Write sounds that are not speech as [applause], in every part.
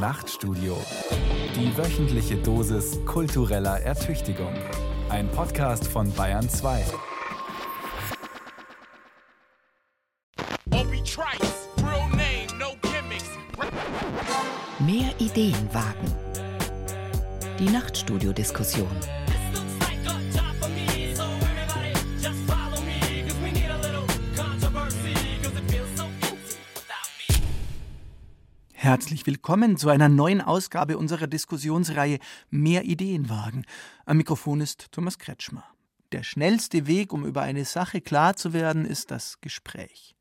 Nachtstudio. Die wöchentliche Dosis kultureller Ertüchtigung. Ein Podcast von Bayern 2. Mehr Ideen wagen. Die Nachtstudio-Diskussion. Herzlich willkommen zu einer neuen Ausgabe unserer Diskussionsreihe Mehr Ideen wagen. Am Mikrofon ist Thomas Kretschmer. Der schnellste Weg, um über eine Sache klar zu werden, ist das Gespräch.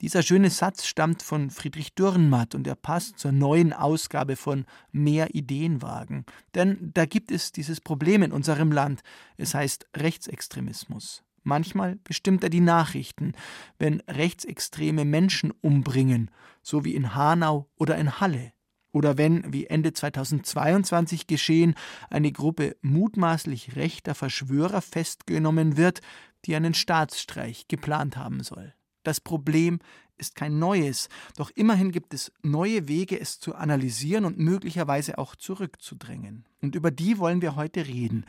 Dieser schöne Satz stammt von Friedrich Dürrenmatt und er passt zur neuen Ausgabe von Mehr Ideen wagen. Denn da gibt es dieses Problem in unserem Land. Es heißt Rechtsextremismus. Manchmal bestimmt er die Nachrichten, wenn rechtsextreme Menschen umbringen, so wie in Hanau oder in Halle. Oder wenn, wie Ende 2022 geschehen, eine Gruppe mutmaßlich rechter Verschwörer festgenommen wird, die einen Staatsstreich geplant haben soll. Das Problem ist kein neues, doch immerhin gibt es neue Wege, es zu analysieren und möglicherweise auch zurückzudrängen. Und über die wollen wir heute reden.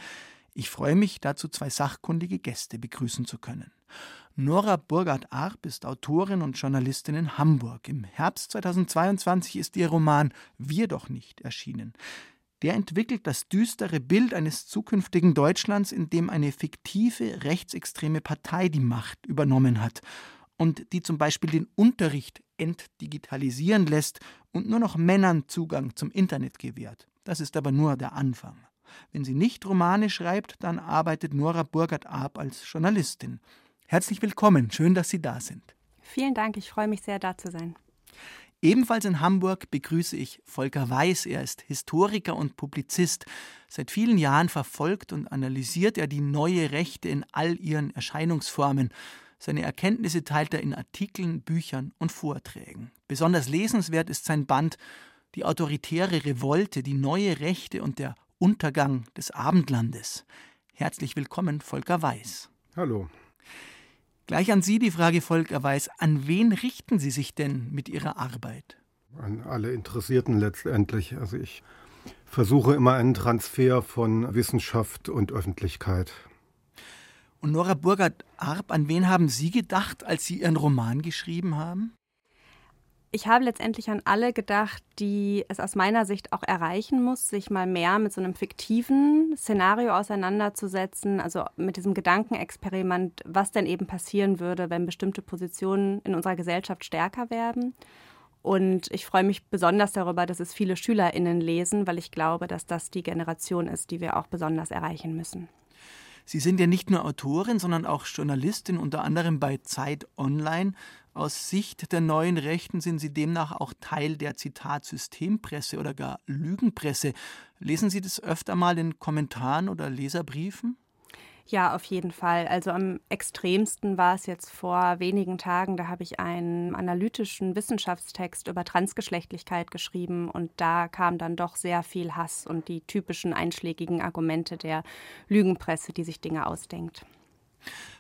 Ich freue mich, dazu zwei sachkundige Gäste begrüßen zu können. Nora Burgard-Arp ist Autorin und Journalistin in Hamburg. Im Herbst 2022 ist ihr Roman Wir doch nicht erschienen. Der entwickelt das düstere Bild eines zukünftigen Deutschlands, in dem eine fiktive rechtsextreme Partei die Macht übernommen hat und die zum Beispiel den Unterricht entdigitalisieren lässt und nur noch Männern Zugang zum Internet gewährt. Das ist aber nur der Anfang. Wenn sie nicht Romane schreibt, dann arbeitet Nora Burgert-Arp als Journalistin. Herzlich willkommen, schön, dass Sie da sind. Vielen Dank, ich freue mich sehr, da zu sein. Ebenfalls in Hamburg begrüße ich Volker Weiß. Er ist Historiker und Publizist. Seit vielen Jahren verfolgt und analysiert er die neue Rechte in all ihren Erscheinungsformen. Seine Erkenntnisse teilt er in Artikeln, Büchern und Vorträgen. Besonders lesenswert ist sein Band Die autoritäre Revolte, die neue Rechte und der Untergang des Abendlandes. Herzlich willkommen, Volker Weiß. Hallo. Gleich an Sie die Frage, Volker Weiß. An wen richten Sie sich denn mit Ihrer Arbeit? An alle Interessierten letztendlich. Also ich versuche immer einen Transfer von Wissenschaft und Öffentlichkeit. Und Nora Burgert-Arp, an wen haben Sie gedacht, als Sie Ihren Roman geschrieben haben? Ich habe letztendlich an alle gedacht, die es aus meiner Sicht auch erreichen muss, sich mal mehr mit so einem fiktiven Szenario auseinanderzusetzen, also mit diesem Gedankenexperiment, was denn eben passieren würde, wenn bestimmte Positionen in unserer Gesellschaft stärker werden. Und ich freue mich besonders darüber, dass es viele SchülerInnen lesen, weil ich glaube, dass das die Generation ist, die wir auch besonders erreichen müssen. Sie sind ja nicht nur Autorin, sondern auch Journalistin, unter anderem bei Zeit Online. Aus Sicht der neuen Rechten sind Sie demnach auch Teil der Zitat Systempresse oder gar Lügenpresse. Lesen Sie das öfter mal in Kommentaren oder Leserbriefen? Ja, auf jeden Fall. Also am extremsten war es jetzt vor wenigen Tagen, da habe ich einen analytischen Wissenschaftstext über Transgeschlechtlichkeit geschrieben und da kam dann doch sehr viel Hass und die typischen einschlägigen Argumente der Lügenpresse, die sich Dinge ausdenkt.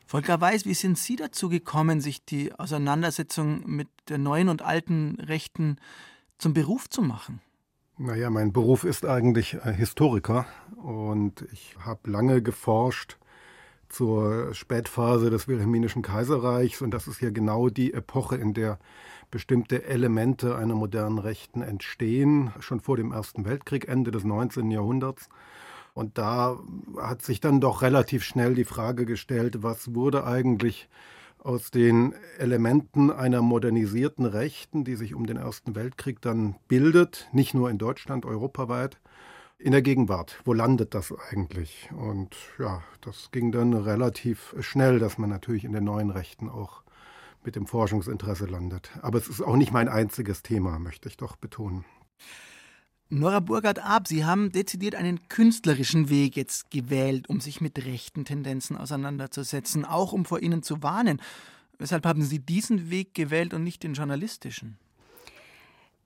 Volker Weiß, wie sind Sie dazu gekommen, sich die Auseinandersetzung mit der neuen und alten Rechten zum Beruf zu machen? Naja, mein Beruf ist eigentlich äh, Historiker und ich habe lange geforscht zur Spätphase des Wilhelminischen Kaiserreichs. Und das ist ja genau die Epoche, in der bestimmte Elemente einer modernen Rechten entstehen, schon vor dem Ersten Weltkrieg, Ende des 19. Jahrhunderts. Und da hat sich dann doch relativ schnell die Frage gestellt, was wurde eigentlich aus den Elementen einer modernisierten Rechten, die sich um den Ersten Weltkrieg dann bildet, nicht nur in Deutschland, europaweit, in der Gegenwart. Wo landet das eigentlich? Und ja, das ging dann relativ schnell, dass man natürlich in den neuen Rechten auch mit dem Forschungsinteresse landet. Aber es ist auch nicht mein einziges Thema, möchte ich doch betonen. Nora Burgard-Ab, Sie haben dezidiert einen künstlerischen Weg jetzt gewählt, um sich mit rechten Tendenzen auseinanderzusetzen, auch um vor ihnen zu warnen. Weshalb haben Sie diesen Weg gewählt und nicht den journalistischen?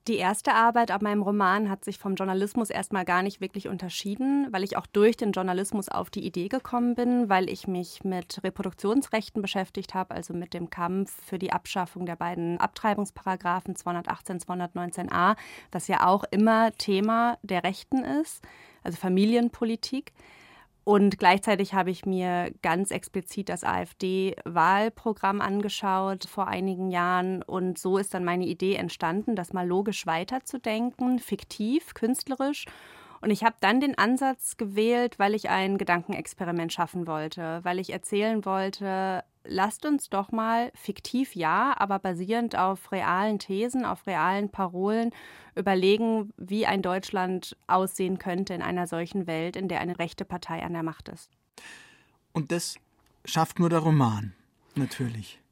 Die erste Arbeit an meinem Roman hat sich vom Journalismus erstmal gar nicht wirklich unterschieden, weil ich auch durch den Journalismus auf die Idee gekommen bin, weil ich mich mit Reproduktionsrechten beschäftigt habe, also mit dem Kampf für die Abschaffung der beiden Abtreibungsparagraphen 218, 219a, was ja auch immer Thema der Rechten ist, also Familienpolitik. Und gleichzeitig habe ich mir ganz explizit das AfD-Wahlprogramm angeschaut vor einigen Jahren. Und so ist dann meine Idee entstanden, das mal logisch weiterzudenken, fiktiv, künstlerisch. Und ich habe dann den Ansatz gewählt, weil ich ein Gedankenexperiment schaffen wollte, weil ich erzählen wollte, lasst uns doch mal fiktiv ja, aber basierend auf realen Thesen, auf realen Parolen überlegen, wie ein Deutschland aussehen könnte in einer solchen Welt, in der eine rechte Partei an der Macht ist. Und das schafft nur der Roman, natürlich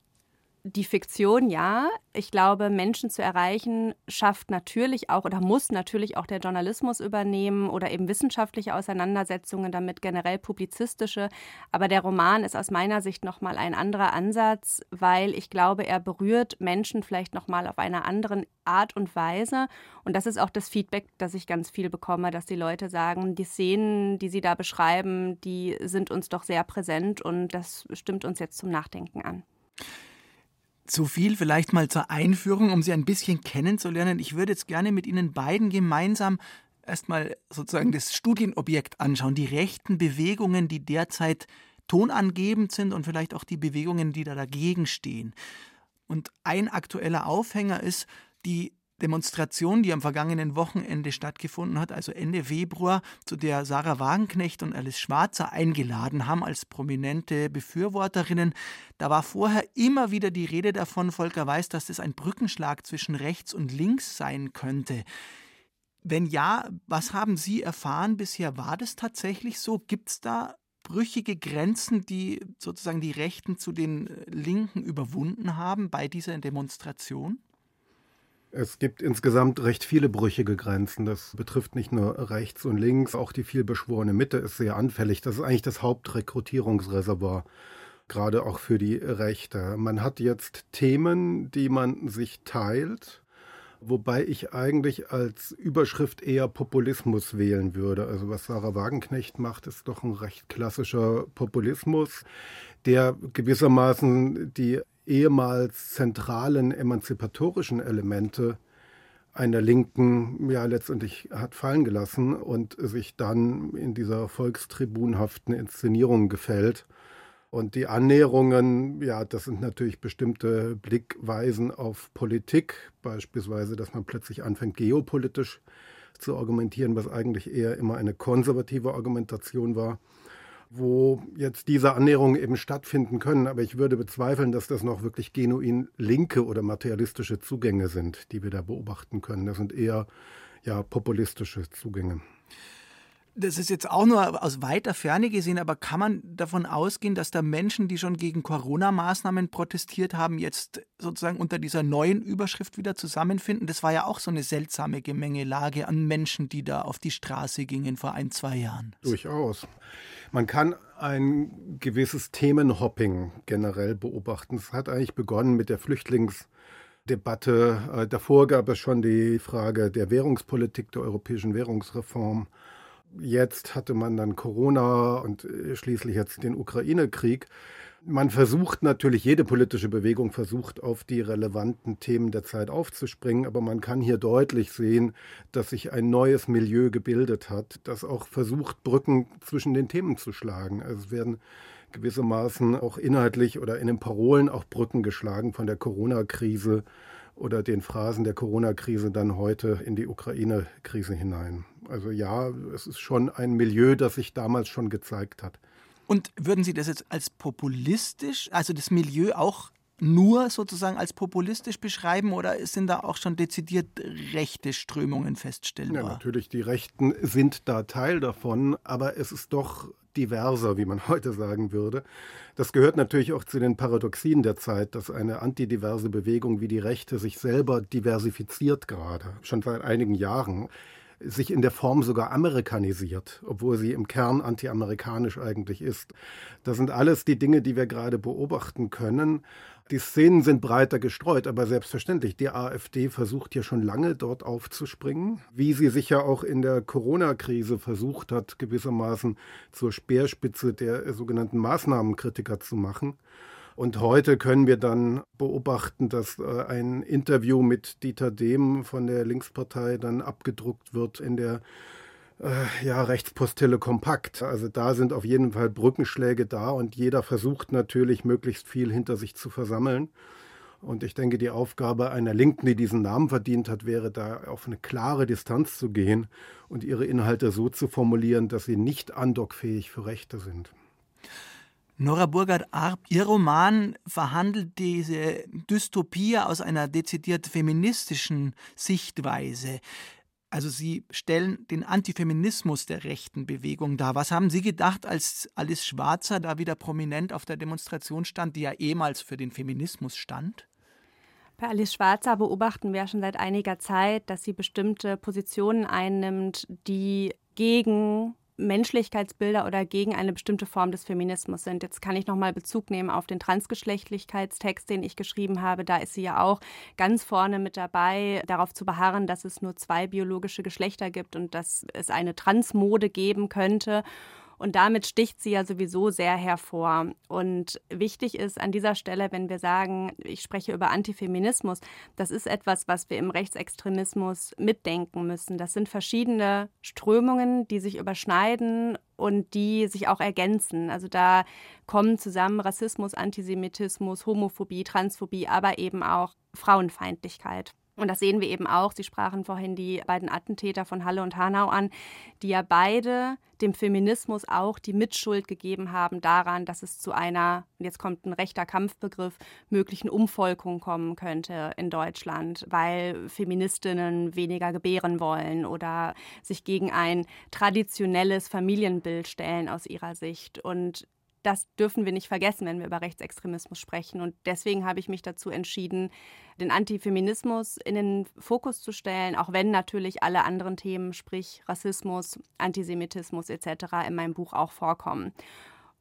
die Fiktion ja. Ich glaube, Menschen zu erreichen, schafft natürlich auch oder muss natürlich auch der Journalismus übernehmen oder eben wissenschaftliche Auseinandersetzungen damit, generell publizistische. Aber der Roman ist aus meiner Sicht nochmal ein anderer Ansatz, weil ich glaube, er berührt Menschen vielleicht nochmal auf einer anderen Art und Weise. Und das ist auch das Feedback, das ich ganz viel bekomme, dass die Leute sagen, die Szenen, die sie da beschreiben, die sind uns doch sehr präsent und das stimmt uns jetzt zum Nachdenken an. So viel vielleicht mal zur Einführung, um Sie ein bisschen kennenzulernen. Ich würde jetzt gerne mit Ihnen beiden gemeinsam erstmal sozusagen das Studienobjekt anschauen, die rechten Bewegungen, die derzeit tonangebend sind und vielleicht auch die Bewegungen, die da dagegen stehen. Und ein aktueller Aufhänger ist die Demonstration, die am vergangenen Wochenende stattgefunden hat, also Ende Februar, zu der Sarah Wagenknecht und Alice Schwarzer eingeladen haben als prominente Befürworterinnen. Da war vorher immer wieder die Rede davon, Volker weiß, dass das ein Brückenschlag zwischen rechts und links sein könnte. Wenn ja, was haben Sie erfahren bisher? War das tatsächlich so? Gibt es da brüchige Grenzen, die sozusagen die Rechten zu den Linken überwunden haben bei dieser Demonstration? Es gibt insgesamt recht viele brüchige Grenzen. Das betrifft nicht nur rechts und links, auch die vielbeschworene Mitte ist sehr anfällig. Das ist eigentlich das Hauptrekrutierungsreservoir, gerade auch für die Rechte. Man hat jetzt Themen, die man sich teilt, wobei ich eigentlich als Überschrift eher Populismus wählen würde. Also was Sarah Wagenknecht macht, ist doch ein recht klassischer Populismus, der gewissermaßen die ehemals zentralen emanzipatorischen Elemente einer Linken ja letztendlich hat fallen gelassen und sich dann in dieser volkstribunhaften Inszenierung gefällt. Und die Annäherungen, ja, das sind natürlich bestimmte Blickweisen auf Politik, beispielsweise, dass man plötzlich anfängt, geopolitisch zu argumentieren, was eigentlich eher immer eine konservative Argumentation war wo jetzt diese Annäherungen eben stattfinden können. Aber ich würde bezweifeln, dass das noch wirklich genuin linke oder materialistische Zugänge sind, die wir da beobachten können. Das sind eher ja, populistische Zugänge. Das ist jetzt auch nur aus weiter Ferne gesehen, aber kann man davon ausgehen, dass da Menschen, die schon gegen Corona-Maßnahmen protestiert haben, jetzt sozusagen unter dieser neuen Überschrift wieder zusammenfinden? Das war ja auch so eine seltsame Gemengelage an Menschen, die da auf die Straße gingen vor ein, zwei Jahren. Durchaus. Man kann ein gewisses Themenhopping generell beobachten. Es hat eigentlich begonnen mit der Flüchtlingsdebatte. Äh, davor gab es schon die Frage der Währungspolitik, der europäischen Währungsreform. Jetzt hatte man dann Corona und äh, schließlich jetzt den Ukraine-Krieg. Man versucht natürlich, jede politische Bewegung versucht, auf die relevanten Themen der Zeit aufzuspringen, aber man kann hier deutlich sehen, dass sich ein neues Milieu gebildet hat, das auch versucht, Brücken zwischen den Themen zu schlagen. Also es werden gewissermaßen auch inhaltlich oder in den Parolen auch Brücken geschlagen von der Corona-Krise oder den Phrasen der Corona-Krise dann heute in die Ukraine-Krise hinein. Also ja, es ist schon ein Milieu, das sich damals schon gezeigt hat. Und würden Sie das jetzt als populistisch, also das Milieu auch nur sozusagen als populistisch beschreiben oder sind da auch schon dezidiert rechte Strömungen feststellbar? Ja, natürlich, die Rechten sind da Teil davon, aber es ist doch diverser, wie man [laughs] heute sagen würde. Das gehört natürlich auch zu den Paradoxien der Zeit, dass eine antidiverse Bewegung wie die Rechte sich selber diversifiziert gerade, schon seit einigen Jahren. Sich in der Form sogar amerikanisiert, obwohl sie im Kern antiamerikanisch eigentlich ist. Das sind alles die Dinge, die wir gerade beobachten können. Die Szenen sind breiter gestreut, aber selbstverständlich, die AfD versucht ja schon lange dort aufzuspringen, wie sie sich ja auch in der Corona-Krise versucht hat, gewissermaßen zur Speerspitze der sogenannten Maßnahmenkritiker zu machen. Und heute können wir dann beobachten, dass äh, ein Interview mit Dieter Dehm von der Linkspartei dann abgedruckt wird in der äh, ja, Rechtspostille kompakt. Also da sind auf jeden Fall Brückenschläge da und jeder versucht natürlich, möglichst viel hinter sich zu versammeln. Und ich denke, die Aufgabe einer Linken, die diesen Namen verdient hat, wäre da auf eine klare Distanz zu gehen und ihre Inhalte so zu formulieren, dass sie nicht andockfähig für Rechte sind. Nora Burgard-Arp, Ihr Roman verhandelt diese Dystopie aus einer dezidiert feministischen Sichtweise. Also Sie stellen den Antifeminismus der rechten Bewegung dar. Was haben Sie gedacht, als Alice Schwarzer da wieder prominent auf der Demonstration stand, die ja ehemals für den Feminismus stand? Bei Alice Schwarzer beobachten wir schon seit einiger Zeit, dass sie bestimmte Positionen einnimmt, die gegen Menschlichkeitsbilder oder gegen eine bestimmte Form des Feminismus sind. Jetzt kann ich nochmal Bezug nehmen auf den Transgeschlechtlichkeitstext, den ich geschrieben habe. Da ist sie ja auch ganz vorne mit dabei, darauf zu beharren, dass es nur zwei biologische Geschlechter gibt und dass es eine Transmode geben könnte. Und damit sticht sie ja sowieso sehr hervor. Und wichtig ist an dieser Stelle, wenn wir sagen, ich spreche über Antifeminismus, das ist etwas, was wir im Rechtsextremismus mitdenken müssen. Das sind verschiedene Strömungen, die sich überschneiden und die sich auch ergänzen. Also da kommen zusammen Rassismus, Antisemitismus, Homophobie, Transphobie, aber eben auch Frauenfeindlichkeit. Und das sehen wir eben auch. Sie sprachen vorhin die beiden Attentäter von Halle und Hanau an, die ja beide dem Feminismus auch die Mitschuld gegeben haben daran, dass es zu einer, jetzt kommt ein rechter Kampfbegriff, möglichen Umvolkung kommen könnte in Deutschland, weil Feministinnen weniger gebären wollen oder sich gegen ein traditionelles Familienbild stellen aus ihrer Sicht. Und das dürfen wir nicht vergessen, wenn wir über Rechtsextremismus sprechen. Und deswegen habe ich mich dazu entschieden, den Antifeminismus in den Fokus zu stellen, auch wenn natürlich alle anderen Themen, sprich Rassismus, Antisemitismus etc. in meinem Buch auch vorkommen.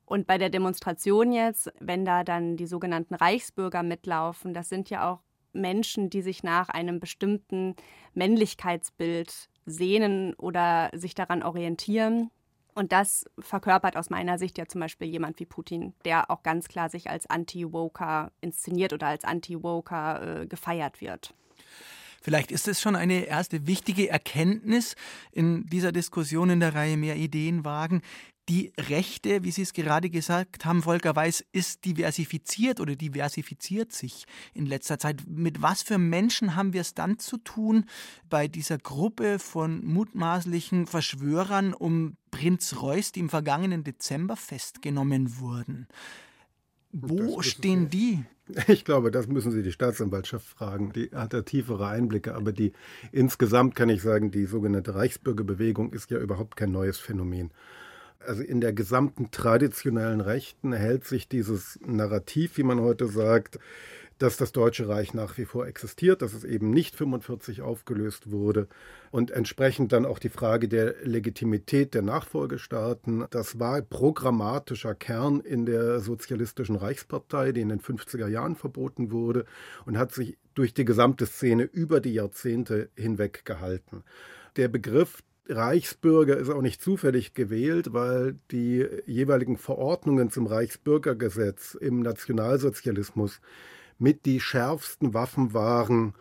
Und bei der Demonstration jetzt, wenn da dann die sogenannten Reichsbürger mitlaufen, das sind ja auch Menschen, die sich nach einem bestimmten Männlichkeitsbild sehnen oder sich daran orientieren. Und das verkörpert aus meiner Sicht ja zum Beispiel jemand wie Putin, der auch ganz klar sich als Anti-Woker inszeniert oder als Anti-Woker äh, gefeiert wird. Vielleicht ist es schon eine erste wichtige Erkenntnis in dieser Diskussion in der Reihe Mehr Ideen wagen. Die Rechte, wie Sie es gerade gesagt haben, Volker Weiß, ist diversifiziert oder diversifiziert sich in letzter Zeit. Mit was für Menschen haben wir es dann zu tun bei dieser Gruppe von mutmaßlichen Verschwörern um Prinz Reuß, die im vergangenen Dezember festgenommen wurden? Wo stehen die? [laughs] Ich glaube, das müssen Sie die Staatsanwaltschaft fragen. Die hat da tiefere Einblicke. Aber die insgesamt kann ich sagen, die sogenannte Reichsbürgerbewegung ist ja überhaupt kein neues Phänomen. Also in der gesamten traditionellen Rechten hält sich dieses Narrativ, wie man heute sagt, dass das Deutsche Reich nach wie vor existiert, dass es eben nicht 45 aufgelöst wurde und entsprechend dann auch die Frage der Legitimität der Nachfolgestaaten. Das war programmatischer Kern in der Sozialistischen Reichspartei, die in den 50er Jahren verboten wurde und hat sich durch die gesamte Szene über die Jahrzehnte hinweg gehalten. Der Begriff Reichsbürger ist auch nicht zufällig gewählt, weil die jeweiligen Verordnungen zum Reichsbürgergesetz im Nationalsozialismus mit die schärfsten Waffen waren,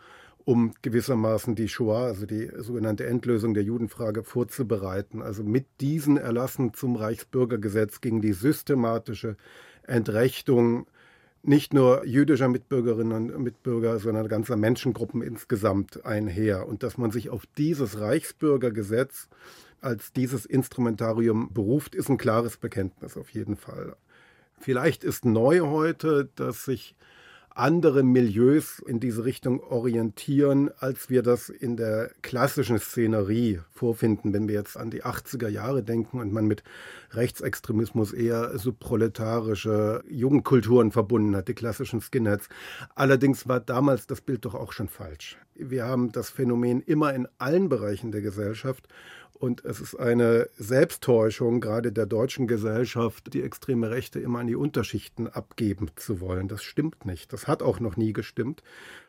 um gewissermaßen die Shoah, also die sogenannte Endlösung der Judenfrage, vorzubereiten. Also mit diesen Erlassen zum Reichsbürgergesetz ging die systematische Entrechtung nicht nur jüdischer Mitbürgerinnen und Mitbürger, sondern ganzer Menschengruppen insgesamt einher. Und dass man sich auf dieses Reichsbürgergesetz als dieses Instrumentarium beruft, ist ein klares Bekenntnis auf jeden Fall. Vielleicht ist neu heute, dass sich andere Milieus in diese Richtung orientieren, als wir das in der klassischen Szenerie vorfinden, wenn wir jetzt an die 80er Jahre denken und man mit Rechtsextremismus eher subproletarische Jugendkulturen verbunden hat, die klassischen Skinheads. Allerdings war damals das Bild doch auch schon falsch. Wir haben das Phänomen immer in allen Bereichen der Gesellschaft und es ist eine Selbsttäuschung gerade der deutschen Gesellschaft, die extreme Rechte immer an die Unterschichten abgeben zu wollen. Das stimmt nicht. Das hat auch noch nie gestimmt.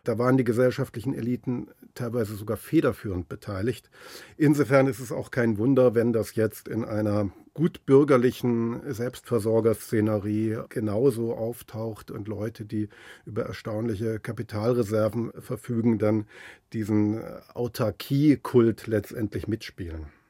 Da waren die gesellschaftlichen Eliten teilweise sogar federführend beteiligt. Insofern ist es auch kein Wunder, wenn das jetzt in einer gut bürgerlichen Selbstversorgerszenerie genauso auftaucht und Leute, die über erstaunliche Kapitalreserven verfügen, dann diesen Autarkie-Kult letztendlich mitspielen.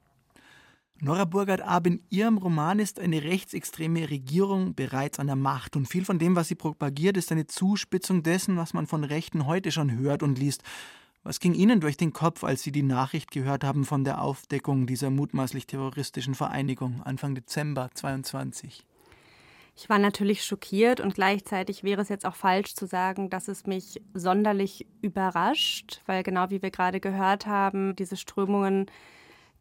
Nora Burgard-Ab, in ihrem Roman ist eine rechtsextreme Regierung bereits an der Macht und viel von dem, was sie propagiert, ist eine Zuspitzung dessen, was man von Rechten heute schon hört und liest. Was ging Ihnen durch den Kopf, als Sie die Nachricht gehört haben von der Aufdeckung dieser mutmaßlich terroristischen Vereinigung Anfang Dezember 22? Ich war natürlich schockiert und gleichzeitig wäre es jetzt auch falsch zu sagen, dass es mich sonderlich überrascht, weil genau wie wir gerade gehört haben, diese Strömungen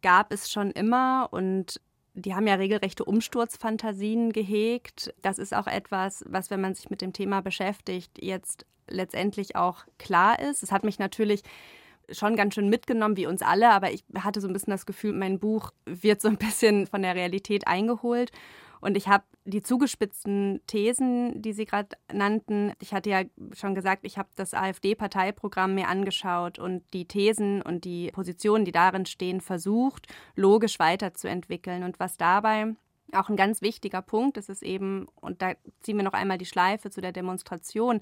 gab es schon immer und die haben ja regelrechte Umsturzfantasien gehegt. Das ist auch etwas, was, wenn man sich mit dem Thema beschäftigt, jetzt letztendlich auch klar ist. Es hat mich natürlich schon ganz schön mitgenommen, wie uns alle, aber ich hatte so ein bisschen das Gefühl, mein Buch wird so ein bisschen von der Realität eingeholt. Und ich habe die zugespitzten Thesen, die Sie gerade nannten, ich hatte ja schon gesagt, ich habe das AfD-Parteiprogramm mir angeschaut und die Thesen und die Positionen, die darin stehen, versucht, logisch weiterzuentwickeln. Und was dabei auch ein ganz wichtiger Punkt ist, ist eben, und da ziehen wir noch einmal die Schleife zu der Demonstration,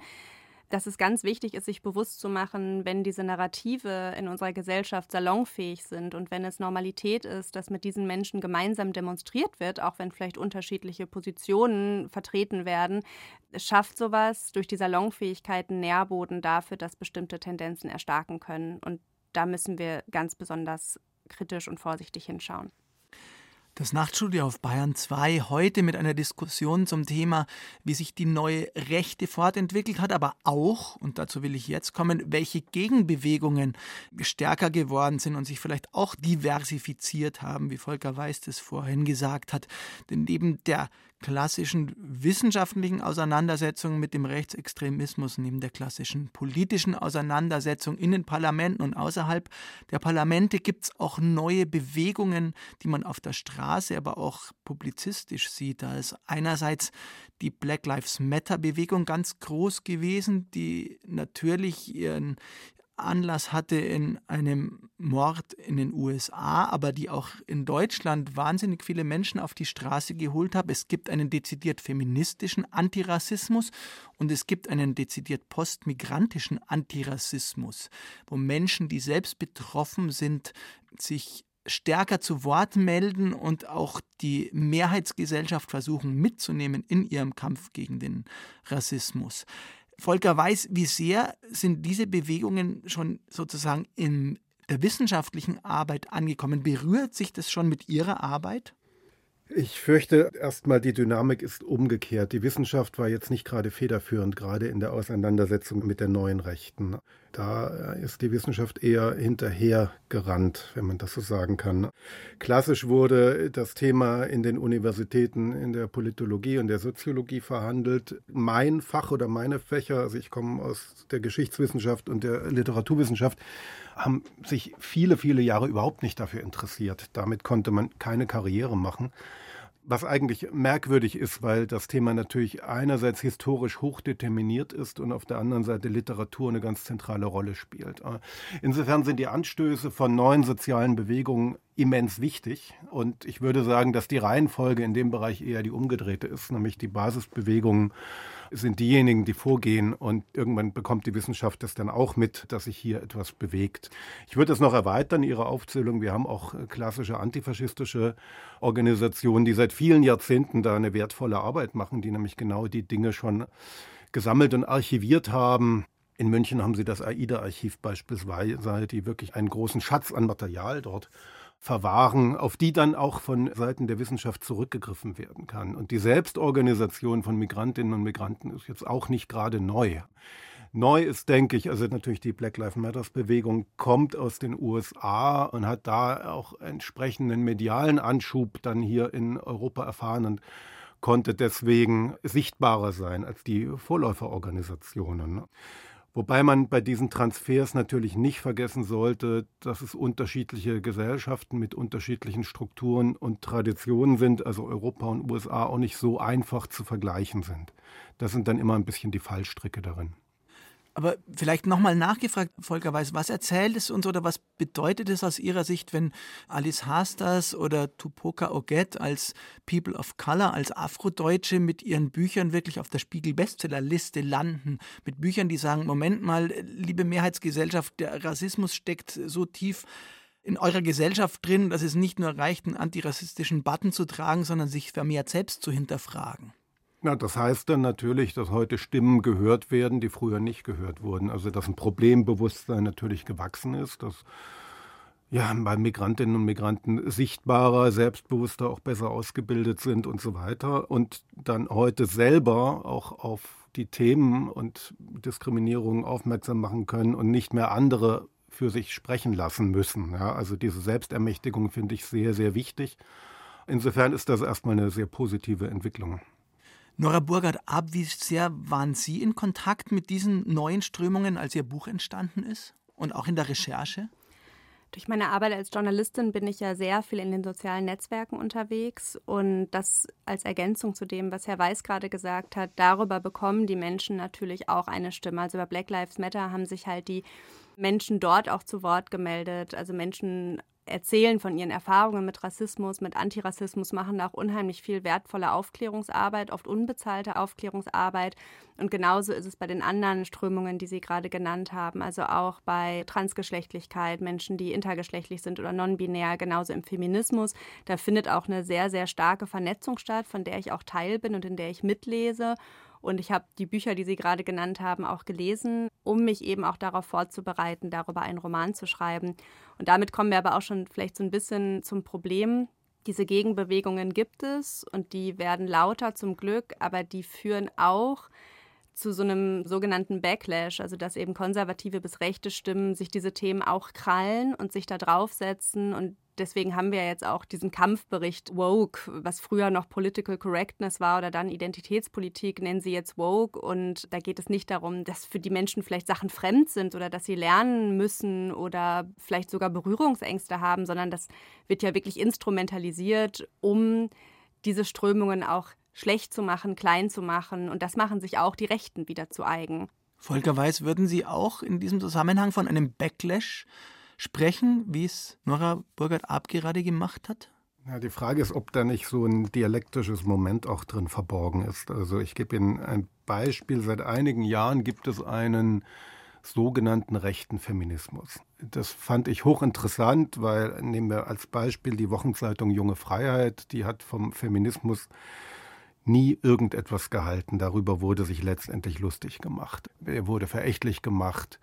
dass es ganz wichtig ist, sich bewusst zu machen, wenn diese Narrative in unserer Gesellschaft salonfähig sind und wenn es Normalität ist, dass mit diesen Menschen gemeinsam demonstriert wird, auch wenn vielleicht unterschiedliche Positionen vertreten werden, schafft sowas durch die Salonfähigkeit einen Nährboden dafür, dass bestimmte Tendenzen erstarken können. Und da müssen wir ganz besonders kritisch und vorsichtig hinschauen. Das Nachtstudio auf Bayern 2 heute mit einer Diskussion zum Thema, wie sich die neue Rechte fortentwickelt hat, aber auch, und dazu will ich jetzt kommen, welche Gegenbewegungen stärker geworden sind und sich vielleicht auch diversifiziert haben, wie Volker Weiß das vorhin gesagt hat. Denn neben der klassischen wissenschaftlichen Auseinandersetzung mit dem Rechtsextremismus, neben der klassischen politischen Auseinandersetzung in den Parlamenten und außerhalb der Parlamente gibt es auch neue Bewegungen, die man auf der Straße, aber auch publizistisch sieht. Da ist einerseits die Black Lives Matter Bewegung ganz groß gewesen, die natürlich ihren Anlass hatte in einem Mord in den USA, aber die auch in Deutschland wahnsinnig viele Menschen auf die Straße geholt hat. Es gibt einen dezidiert feministischen Antirassismus und es gibt einen dezidiert postmigrantischen Antirassismus, wo Menschen, die selbst betroffen sind, sich stärker zu Wort melden und auch die Mehrheitsgesellschaft versuchen mitzunehmen in ihrem Kampf gegen den Rassismus. Volker Weiß, wie sehr sind diese Bewegungen schon sozusagen in der wissenschaftlichen Arbeit angekommen? Berührt sich das schon mit Ihrer Arbeit? Ich fürchte erstmal, die Dynamik ist umgekehrt. Die Wissenschaft war jetzt nicht gerade federführend, gerade in der Auseinandersetzung mit der neuen Rechten. Da ist die Wissenschaft eher hinterhergerannt, wenn man das so sagen kann. Klassisch wurde das Thema in den Universitäten in der Politologie und der Soziologie verhandelt. Mein Fach oder meine Fächer, also ich komme aus der Geschichtswissenschaft und der Literaturwissenschaft, haben sich viele, viele Jahre überhaupt nicht dafür interessiert. Damit konnte man keine Karriere machen. Was eigentlich merkwürdig ist, weil das Thema natürlich einerseits historisch hochdeterminiert ist und auf der anderen Seite Literatur eine ganz zentrale Rolle spielt. Insofern sind die Anstöße von neuen sozialen Bewegungen immens wichtig. Und ich würde sagen, dass die Reihenfolge in dem Bereich eher die umgedrehte ist, nämlich die Basisbewegungen sind diejenigen, die vorgehen und irgendwann bekommt die Wissenschaft das dann auch mit, dass sich hier etwas bewegt. Ich würde es noch erweitern, Ihre Aufzählung. Wir haben auch klassische antifaschistische Organisationen, die seit vielen Jahrzehnten da eine wertvolle Arbeit machen, die nämlich genau die Dinge schon gesammelt und archiviert haben. In München haben sie das AIDA-Archiv beispielsweise, die wirklich einen großen Schatz an Material dort verwahren, auf die dann auch von Seiten der Wissenschaft zurückgegriffen werden kann. Und die Selbstorganisation von Migrantinnen und Migranten ist jetzt auch nicht gerade neu. Neu ist, denke ich, also natürlich die Black Lives Matters Bewegung kommt aus den USA und hat da auch entsprechenden medialen Anschub dann hier in Europa erfahren und konnte deswegen sichtbarer sein als die Vorläuferorganisationen. Wobei man bei diesen Transfers natürlich nicht vergessen sollte, dass es unterschiedliche Gesellschaften mit unterschiedlichen Strukturen und Traditionen sind, also Europa und USA auch nicht so einfach zu vergleichen sind. Das sind dann immer ein bisschen die Fallstricke darin. Aber vielleicht nochmal nachgefragt, Volker Weiß, was erzählt es uns oder was bedeutet es aus Ihrer Sicht, wenn Alice Hastas oder Tupoka Oget als People of Color, als Afrodeutsche mit ihren Büchern wirklich auf der Spiegel-Bestsellerliste landen? Mit Büchern, die sagen, Moment mal, liebe Mehrheitsgesellschaft, der Rassismus steckt so tief in eurer Gesellschaft drin, dass es nicht nur reicht, einen antirassistischen Button zu tragen, sondern sich vermehrt selbst zu hinterfragen. Na, das heißt dann natürlich, dass heute Stimmen gehört werden, die früher nicht gehört wurden. Also dass ein Problembewusstsein natürlich gewachsen ist, dass ja, bei Migrantinnen und Migranten sichtbarer, selbstbewusster, auch besser ausgebildet sind und so weiter. Und dann heute selber auch auf die Themen und Diskriminierungen aufmerksam machen können und nicht mehr andere für sich sprechen lassen müssen. Ja, also diese Selbstermächtigung finde ich sehr, sehr wichtig. Insofern ist das erstmal eine sehr positive Entwicklung. Nora Burgert ab, wie sehr waren Sie in Kontakt mit diesen neuen Strömungen, als Ihr Buch entstanden ist und auch in der Recherche? Durch meine Arbeit als Journalistin bin ich ja sehr viel in den sozialen Netzwerken unterwegs und das als Ergänzung zu dem, was Herr Weiß gerade gesagt hat, darüber bekommen die Menschen natürlich auch eine Stimme. Also über Black Lives Matter haben sich halt die Menschen dort auch zu Wort gemeldet, also Menschen erzählen von ihren Erfahrungen mit Rassismus, mit Antirassismus, machen da auch unheimlich viel wertvolle Aufklärungsarbeit, oft unbezahlte Aufklärungsarbeit. Und genauso ist es bei den anderen Strömungen, die Sie gerade genannt haben, also auch bei Transgeschlechtlichkeit, Menschen, die intergeschlechtlich sind oder non-binär, genauso im Feminismus. Da findet auch eine sehr, sehr starke Vernetzung statt, von der ich auch Teil bin und in der ich mitlese. Und ich habe die Bücher, die Sie gerade genannt haben, auch gelesen, um mich eben auch darauf vorzubereiten, darüber einen Roman zu schreiben. Und damit kommen wir aber auch schon vielleicht so ein bisschen zum Problem. Diese Gegenbewegungen gibt es und die werden lauter zum Glück, aber die führen auch zu so einem sogenannten Backlash, also dass eben konservative bis rechte Stimmen sich diese Themen auch krallen und sich da draufsetzen und deswegen haben wir jetzt auch diesen Kampfbericht Woke, was früher noch Political Correctness war oder dann Identitätspolitik, nennen sie jetzt Woke. Und da geht es nicht darum, dass für die Menschen vielleicht Sachen fremd sind oder dass sie lernen müssen oder vielleicht sogar Berührungsängste haben, sondern das wird ja wirklich instrumentalisiert, um diese Strömungen auch schlecht zu machen, klein zu machen. Und das machen sich auch die Rechten wieder zu eigen. Volker Weiß, würden Sie auch in diesem Zusammenhang von einem Backlash sprechen, wie es Nora Burgert-Ab gerade gemacht hat? Ja, die Frage ist, ob da nicht so ein dialektisches Moment auch drin verborgen ist. Also ich gebe Ihnen ein Beispiel. Seit einigen Jahren gibt es einen sogenannten rechten Feminismus. Das fand ich hochinteressant, weil nehmen wir als Beispiel die Wochenzeitung Junge Freiheit, die hat vom Feminismus nie irgendetwas gehalten. Darüber wurde sich letztendlich lustig gemacht. Er wurde verächtlich gemacht,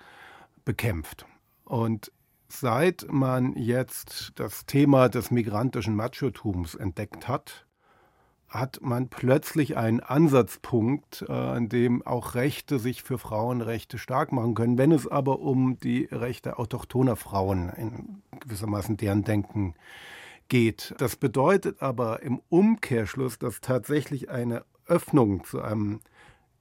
bekämpft. Und Seit man jetzt das Thema des migrantischen Machotums entdeckt hat, hat man plötzlich einen Ansatzpunkt, äh, an dem auch Rechte sich für Frauenrechte stark machen können. Wenn es aber um die Rechte autochthoner Frauen, in gewissermaßen deren Denken geht. Das bedeutet aber im Umkehrschluss, dass tatsächlich eine Öffnung zu einem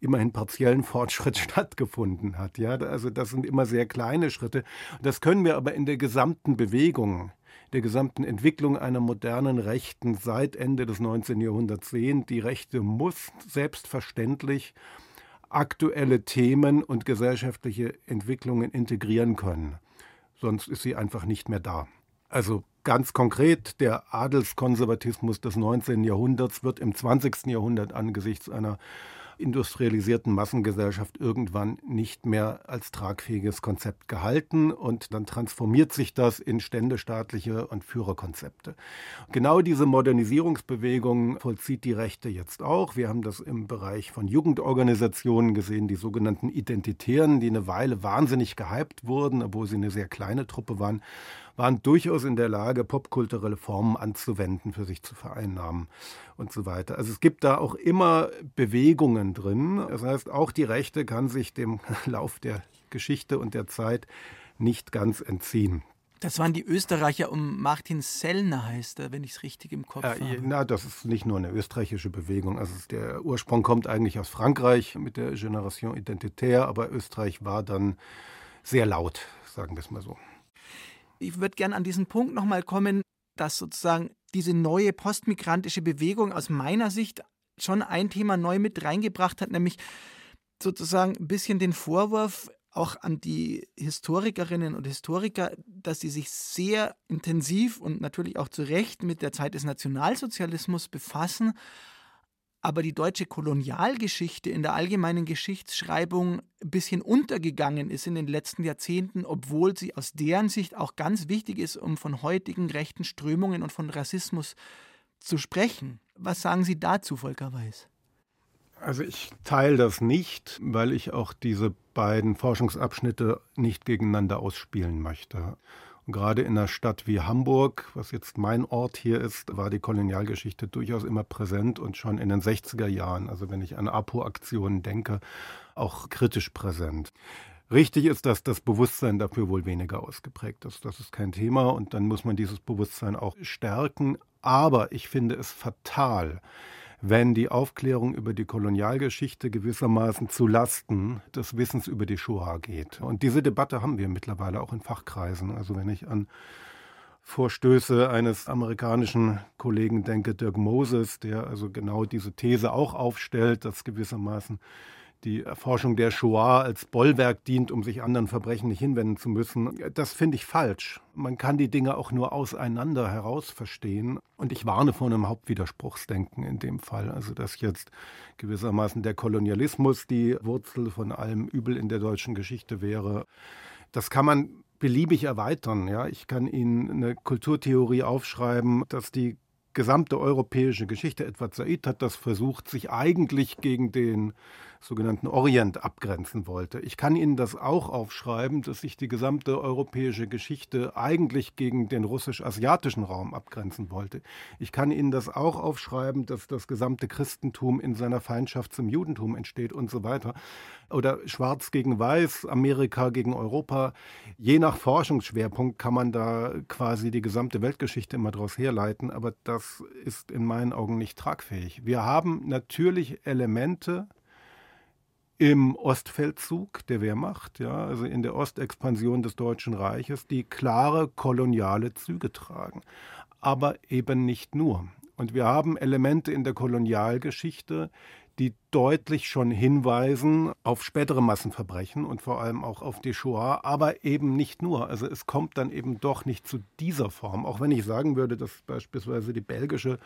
immerhin partiellen Fortschritt [laughs] stattgefunden hat. Ja, also das sind immer sehr kleine Schritte. Das können wir aber in der gesamten Bewegung, der gesamten Entwicklung einer modernen Rechten seit Ende des 19. Jahrhunderts sehen. Die Rechte muss selbstverständlich aktuelle Themen und gesellschaftliche Entwicklungen integrieren können. Sonst ist sie einfach nicht mehr da. Also ganz konkret, der Adelskonservatismus des 19. Jahrhunderts wird im 20. Jahrhundert angesichts einer industrialisierten Massengesellschaft irgendwann nicht mehr als tragfähiges Konzept gehalten und dann transformiert sich das in ständestaatliche und Führerkonzepte. Genau diese Modernisierungsbewegung vollzieht die Rechte jetzt auch. Wir haben das im Bereich von Jugendorganisationen gesehen, die sogenannten Identitären, die eine Weile wahnsinnig gehypt wurden, obwohl sie eine sehr kleine Truppe waren waren durchaus in der Lage, popkulturelle Formen anzuwenden, für sich zu vereinnahmen und so weiter. Also es gibt da auch immer Bewegungen drin. Das heißt, auch die Rechte kann sich dem [laughs] Lauf der Geschichte und der Zeit nicht ganz entziehen. Das waren die Österreicher um Martin Sellner, heißt er, wenn ich es richtig im Kopf äh, habe. Na, das ist nicht nur eine österreichische Bewegung. Also der Ursprung kommt eigentlich aus Frankreich mit der Generation Identitaire, aber Österreich war dann sehr laut, sagen wir es mal so. Ich würde gerne an diesen Punkt nochmal kommen, dass sozusagen diese neue postmigrantische Bewegung aus meiner Sicht schon ein Thema neu mit reingebracht hat, nämlich sozusagen ein bisschen den Vorwurf, auch an die Historikerinnen und Historiker, dass sie sich sehr intensiv und natürlich auch zu Recht mit der Zeit des Nationalsozialismus befassen, aber die deutsche Kolonialgeschichte in der allgemeinen Geschichtsschreibung ein bisschen untergegangen ist in den letzten Jahrzehnten, obwohl sie aus deren Sicht auch ganz wichtig ist, um von heutigen rechten Strömungen und von Rassismus zu sprechen. Was sagen Sie dazu, Volker Weiß? Also ich teile das nicht, weil ich auch diese beiden Forschungsabschnitte nicht gegeneinander ausspielen möchte. Und gerade in einer Stadt wie Hamburg, was jetzt mein Ort hier ist, war die Kolonialgeschichte durchaus immer präsent und schon in den 60er Jahren, also wenn ich an APO-Aktionen denke, auch kritisch präsent. Richtig ist, dass das Bewusstsein dafür wohl weniger ausgeprägt ist. Das ist kein Thema und dann muss man dieses Bewusstsein auch stärken. Aber ich finde es fatal, wenn die Aufklärung über die Kolonialgeschichte gewissermaßen zu Lasten des Wissens über die Shoah geht. Und diese Debatte haben wir mittlerweile auch in Fachkreisen. Also wenn ich an Vorstöße eines amerikanischen Kollegen denke, Dirk Moses, der also genau diese These auch aufstellt, dass gewissermaßen die Erforschung der Shoah als Bollwerk dient, um sich anderen Verbrechen nicht hinwenden zu müssen. Das finde ich falsch. Man kann die Dinge auch nur auseinander heraus verstehen. Und ich warne vor einem Hauptwiderspruchsdenken in dem Fall. Also, dass jetzt gewissermaßen der Kolonialismus die Wurzel von allem Übel in der deutschen Geschichte wäre. Das kann man beliebig erweitern. Ja, ich kann Ihnen eine Kulturtheorie aufschreiben, dass die gesamte europäische Geschichte, etwa Said hat das versucht, sich eigentlich gegen den sogenannten Orient abgrenzen wollte. Ich kann Ihnen das auch aufschreiben, dass sich die gesamte europäische Geschichte eigentlich gegen den russisch-asiatischen Raum abgrenzen wollte. Ich kann Ihnen das auch aufschreiben, dass das gesamte Christentum in seiner Feindschaft zum Judentum entsteht und so weiter. Oder Schwarz gegen Weiß, Amerika gegen Europa. Je nach Forschungsschwerpunkt kann man da quasi die gesamte Weltgeschichte immer daraus herleiten, aber das ist in meinen Augen nicht tragfähig. Wir haben natürlich Elemente, im Ostfeldzug der Wehrmacht, ja, also in der Ostexpansion des Deutschen Reiches, die klare koloniale Züge tragen. Aber eben nicht nur. Und wir haben Elemente in der Kolonialgeschichte, die deutlich schon hinweisen auf spätere Massenverbrechen und vor allem auch auf die Shoah, aber eben nicht nur. Also es kommt dann eben doch nicht zu dieser Form. Auch wenn ich sagen würde, dass beispielsweise die belgische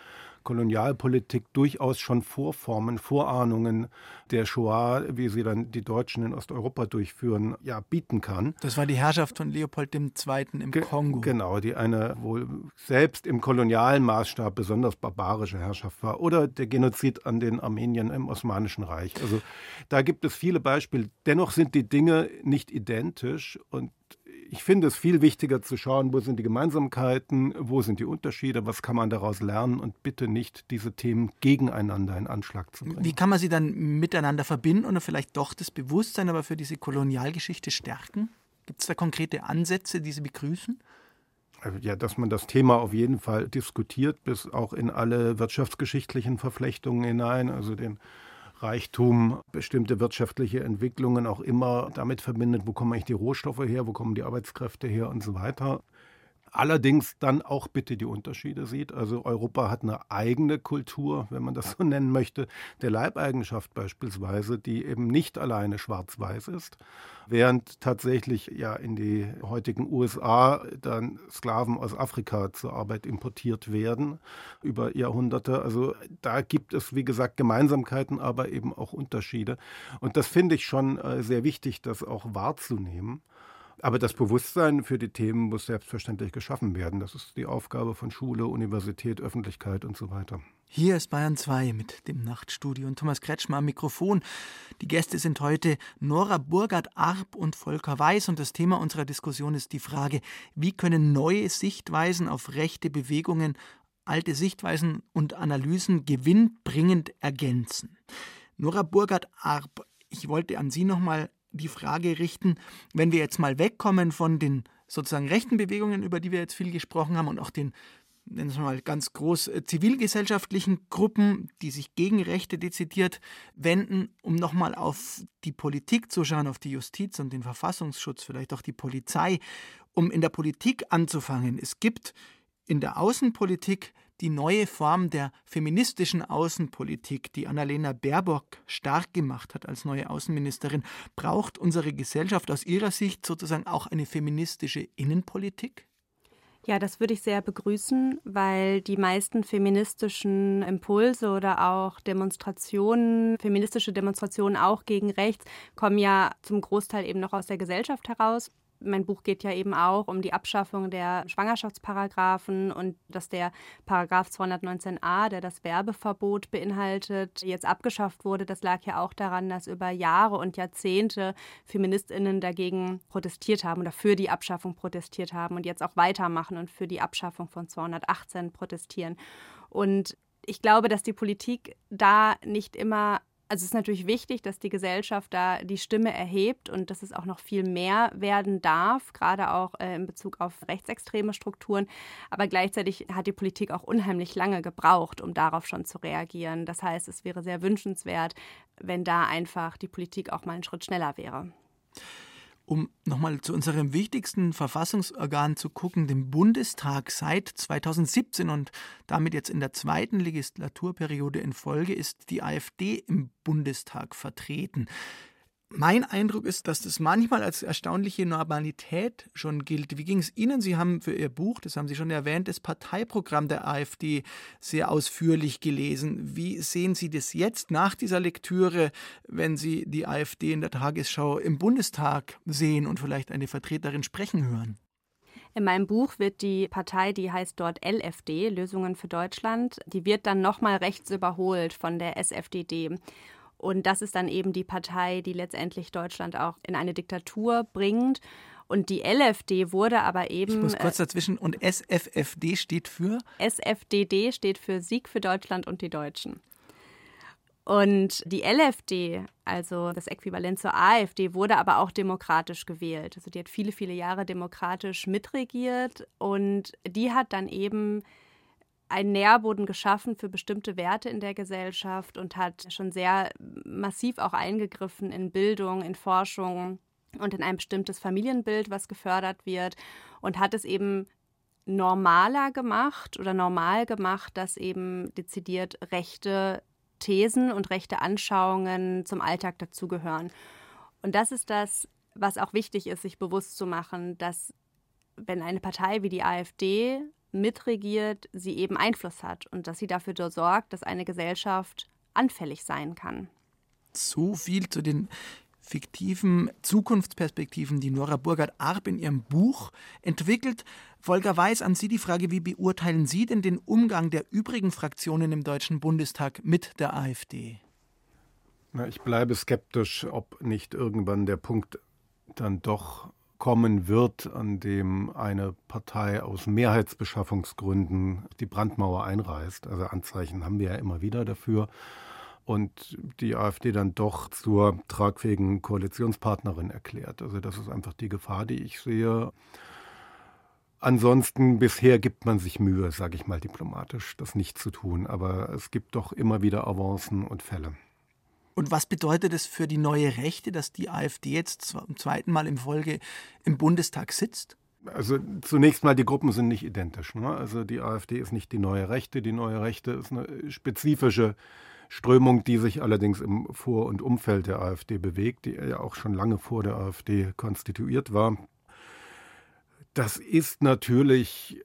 Kolonialpolitik durchaus schon Vorformen, Vorahnungen der Shoah, wie sie dann die Deutschen in Osteuropa durchführen, ja, bieten kann. Das war die Herrschaft von Leopold II. im Ge Kongo. Genau, die eine wohl selbst im kolonialen Maßstab besonders barbarische Herrschaft war. Oder der Genozid an den Armeniern im Osmanischen Reich. Also da gibt es viele Beispiele. Dennoch sind die Dinge nicht identisch und ich finde es viel wichtiger zu schauen, wo sind die Gemeinsamkeiten, wo sind die Unterschiede, was kann man daraus lernen und bitte nicht diese Themen gegeneinander in Anschlag zu bringen. Wie kann man sie dann miteinander verbinden oder vielleicht doch das Bewusstsein aber für diese Kolonialgeschichte stärken? Gibt es da konkrete Ansätze, die Sie begrüßen? Also ja, dass man das Thema auf jeden Fall diskutiert, bis auch in alle wirtschaftsgeschichtlichen Verflechtungen hinein, also den Reichtum, bestimmte wirtschaftliche Entwicklungen auch immer damit verbindet, wo kommen eigentlich die Rohstoffe her, wo kommen die Arbeitskräfte her und so weiter. Allerdings dann auch bitte die Unterschiede sieht. Also Europa hat eine eigene Kultur, wenn man das so nennen möchte, der Leibeigenschaft beispielsweise, die eben nicht alleine schwarz-weiß ist, während tatsächlich ja in die heutigen USA dann Sklaven aus Afrika zur Arbeit importiert werden über Jahrhunderte. Also da gibt es, wie gesagt, Gemeinsamkeiten, aber eben auch Unterschiede. Und das finde ich schon äh, sehr wichtig, das auch wahrzunehmen. Aber das Bewusstsein für die Themen muss selbstverständlich geschaffen werden. Das ist die Aufgabe von Schule, Universität, Öffentlichkeit und so weiter. Hier ist Bayern 2 mit dem Nachtstudio und Thomas Kretschmer am Mikrofon. Die Gäste sind heute Nora Burgert-Arp und Volker Weiß und das Thema unserer Diskussion ist die Frage, wie können neue Sichtweisen auf rechte Bewegungen alte Sichtweisen und Analysen gewinnbringend ergänzen. Nora Burgert-Arp, ich wollte an Sie nochmal die Frage richten, wenn wir jetzt mal wegkommen von den sozusagen rechten Bewegungen, über die wir jetzt viel gesprochen haben und auch den nennen wir mal ganz groß, äh, zivilgesellschaftlichen Gruppen, die sich gegen Rechte dezidiert wenden, um nochmal auf die Politik zu schauen, auf die Justiz und den Verfassungsschutz, vielleicht auch die Polizei, um in der Politik anzufangen. Es gibt in der Außenpolitik die neue Form der feministischen Außenpolitik, die Annalena Baerbock stark gemacht hat als neue Außenministerin. Braucht unsere Gesellschaft aus Ihrer Sicht sozusagen auch eine feministische Innenpolitik? Ja, das würde ich sehr begrüßen, weil die meisten feministischen Impulse oder auch Demonstrationen, feministische Demonstrationen auch gegen rechts, kommen ja zum Großteil eben noch aus der Gesellschaft heraus mein Buch geht ja eben auch um die Abschaffung der Schwangerschaftsparagraphen und dass der Paragraph 219a, der das Werbeverbot beinhaltet, jetzt abgeschafft wurde. Das lag ja auch daran, dass über Jahre und Jahrzehnte Feministinnen dagegen protestiert haben oder für die Abschaffung protestiert haben und jetzt auch weitermachen und für die Abschaffung von 218 protestieren. Und ich glaube, dass die Politik da nicht immer also es ist natürlich wichtig, dass die Gesellschaft da die Stimme erhebt und dass es auch noch viel mehr werden darf, gerade auch äh, in Bezug auf rechtsextreme Strukturen. Aber gleichzeitig hat die Politik auch unheimlich lange gebraucht, um darauf schon zu reagieren. Das heißt, es wäre sehr wünschenswert, wenn da einfach die Politik auch mal einen Schritt schneller wäre um nochmal zu unserem wichtigsten Verfassungsorgan zu gucken, dem Bundestag seit 2017 und damit jetzt in der zweiten Legislaturperiode in Folge ist die AfD im Bundestag vertreten. Mein Eindruck ist, dass das manchmal als erstaunliche Normalität schon gilt. Wie ging es Ihnen? Sie haben für Ihr Buch, das haben Sie schon erwähnt, das Parteiprogramm der AfD sehr ausführlich gelesen. Wie sehen Sie das jetzt nach dieser Lektüre, wenn Sie die AfD in der Tagesschau im Bundestag sehen und vielleicht eine Vertreterin sprechen hören? In meinem Buch wird die Partei, die heißt dort LFD, Lösungen für Deutschland, die wird dann nochmal rechts überholt von der SFDD. Und das ist dann eben die Partei, die letztendlich Deutschland auch in eine Diktatur bringt. Und die LFD wurde aber eben. Ich muss kurz äh, dazwischen. Und SFFD steht für? SFDD steht für Sieg für Deutschland und die Deutschen. Und die LFD, also das Äquivalent zur AfD, wurde aber auch demokratisch gewählt. Also die hat viele, viele Jahre demokratisch mitregiert und die hat dann eben einen Nährboden geschaffen für bestimmte Werte in der Gesellschaft und hat schon sehr massiv auch eingegriffen in Bildung, in Forschung und in ein bestimmtes Familienbild, was gefördert wird und hat es eben normaler gemacht oder normal gemacht, dass eben dezidiert rechte Thesen und rechte Anschauungen zum Alltag dazugehören. Und das ist das, was auch wichtig ist, sich bewusst zu machen, dass wenn eine Partei wie die AfD mitregiert, sie eben Einfluss hat und dass sie dafür sorgt, dass eine Gesellschaft anfällig sein kann. So viel zu den fiktiven Zukunftsperspektiven, die Nora Burgert-Arp in ihrem Buch entwickelt. Volker Weiß, an Sie die Frage, wie beurteilen Sie denn den Umgang der übrigen Fraktionen im Deutschen Bundestag mit der AfD? Na, ich bleibe skeptisch, ob nicht irgendwann der Punkt dann doch kommen wird, an dem eine Partei aus Mehrheitsbeschaffungsgründen die Brandmauer einreißt. Also Anzeichen haben wir ja immer wieder dafür. Und die AfD dann doch zur tragfähigen Koalitionspartnerin erklärt. Also das ist einfach die Gefahr, die ich sehe. Ansonsten, bisher gibt man sich Mühe, sage ich mal diplomatisch, das nicht zu tun. Aber es gibt doch immer wieder Avancen und Fälle. Und was bedeutet es für die neue Rechte, dass die AfD jetzt zum zweiten Mal in Folge im Bundestag sitzt? Also zunächst mal, die Gruppen sind nicht identisch. Ne? Also die AfD ist nicht die neue Rechte. Die neue Rechte ist eine spezifische Strömung, die sich allerdings im Vor- und Umfeld der AfD bewegt, die ja auch schon lange vor der AfD konstituiert war. Das ist natürlich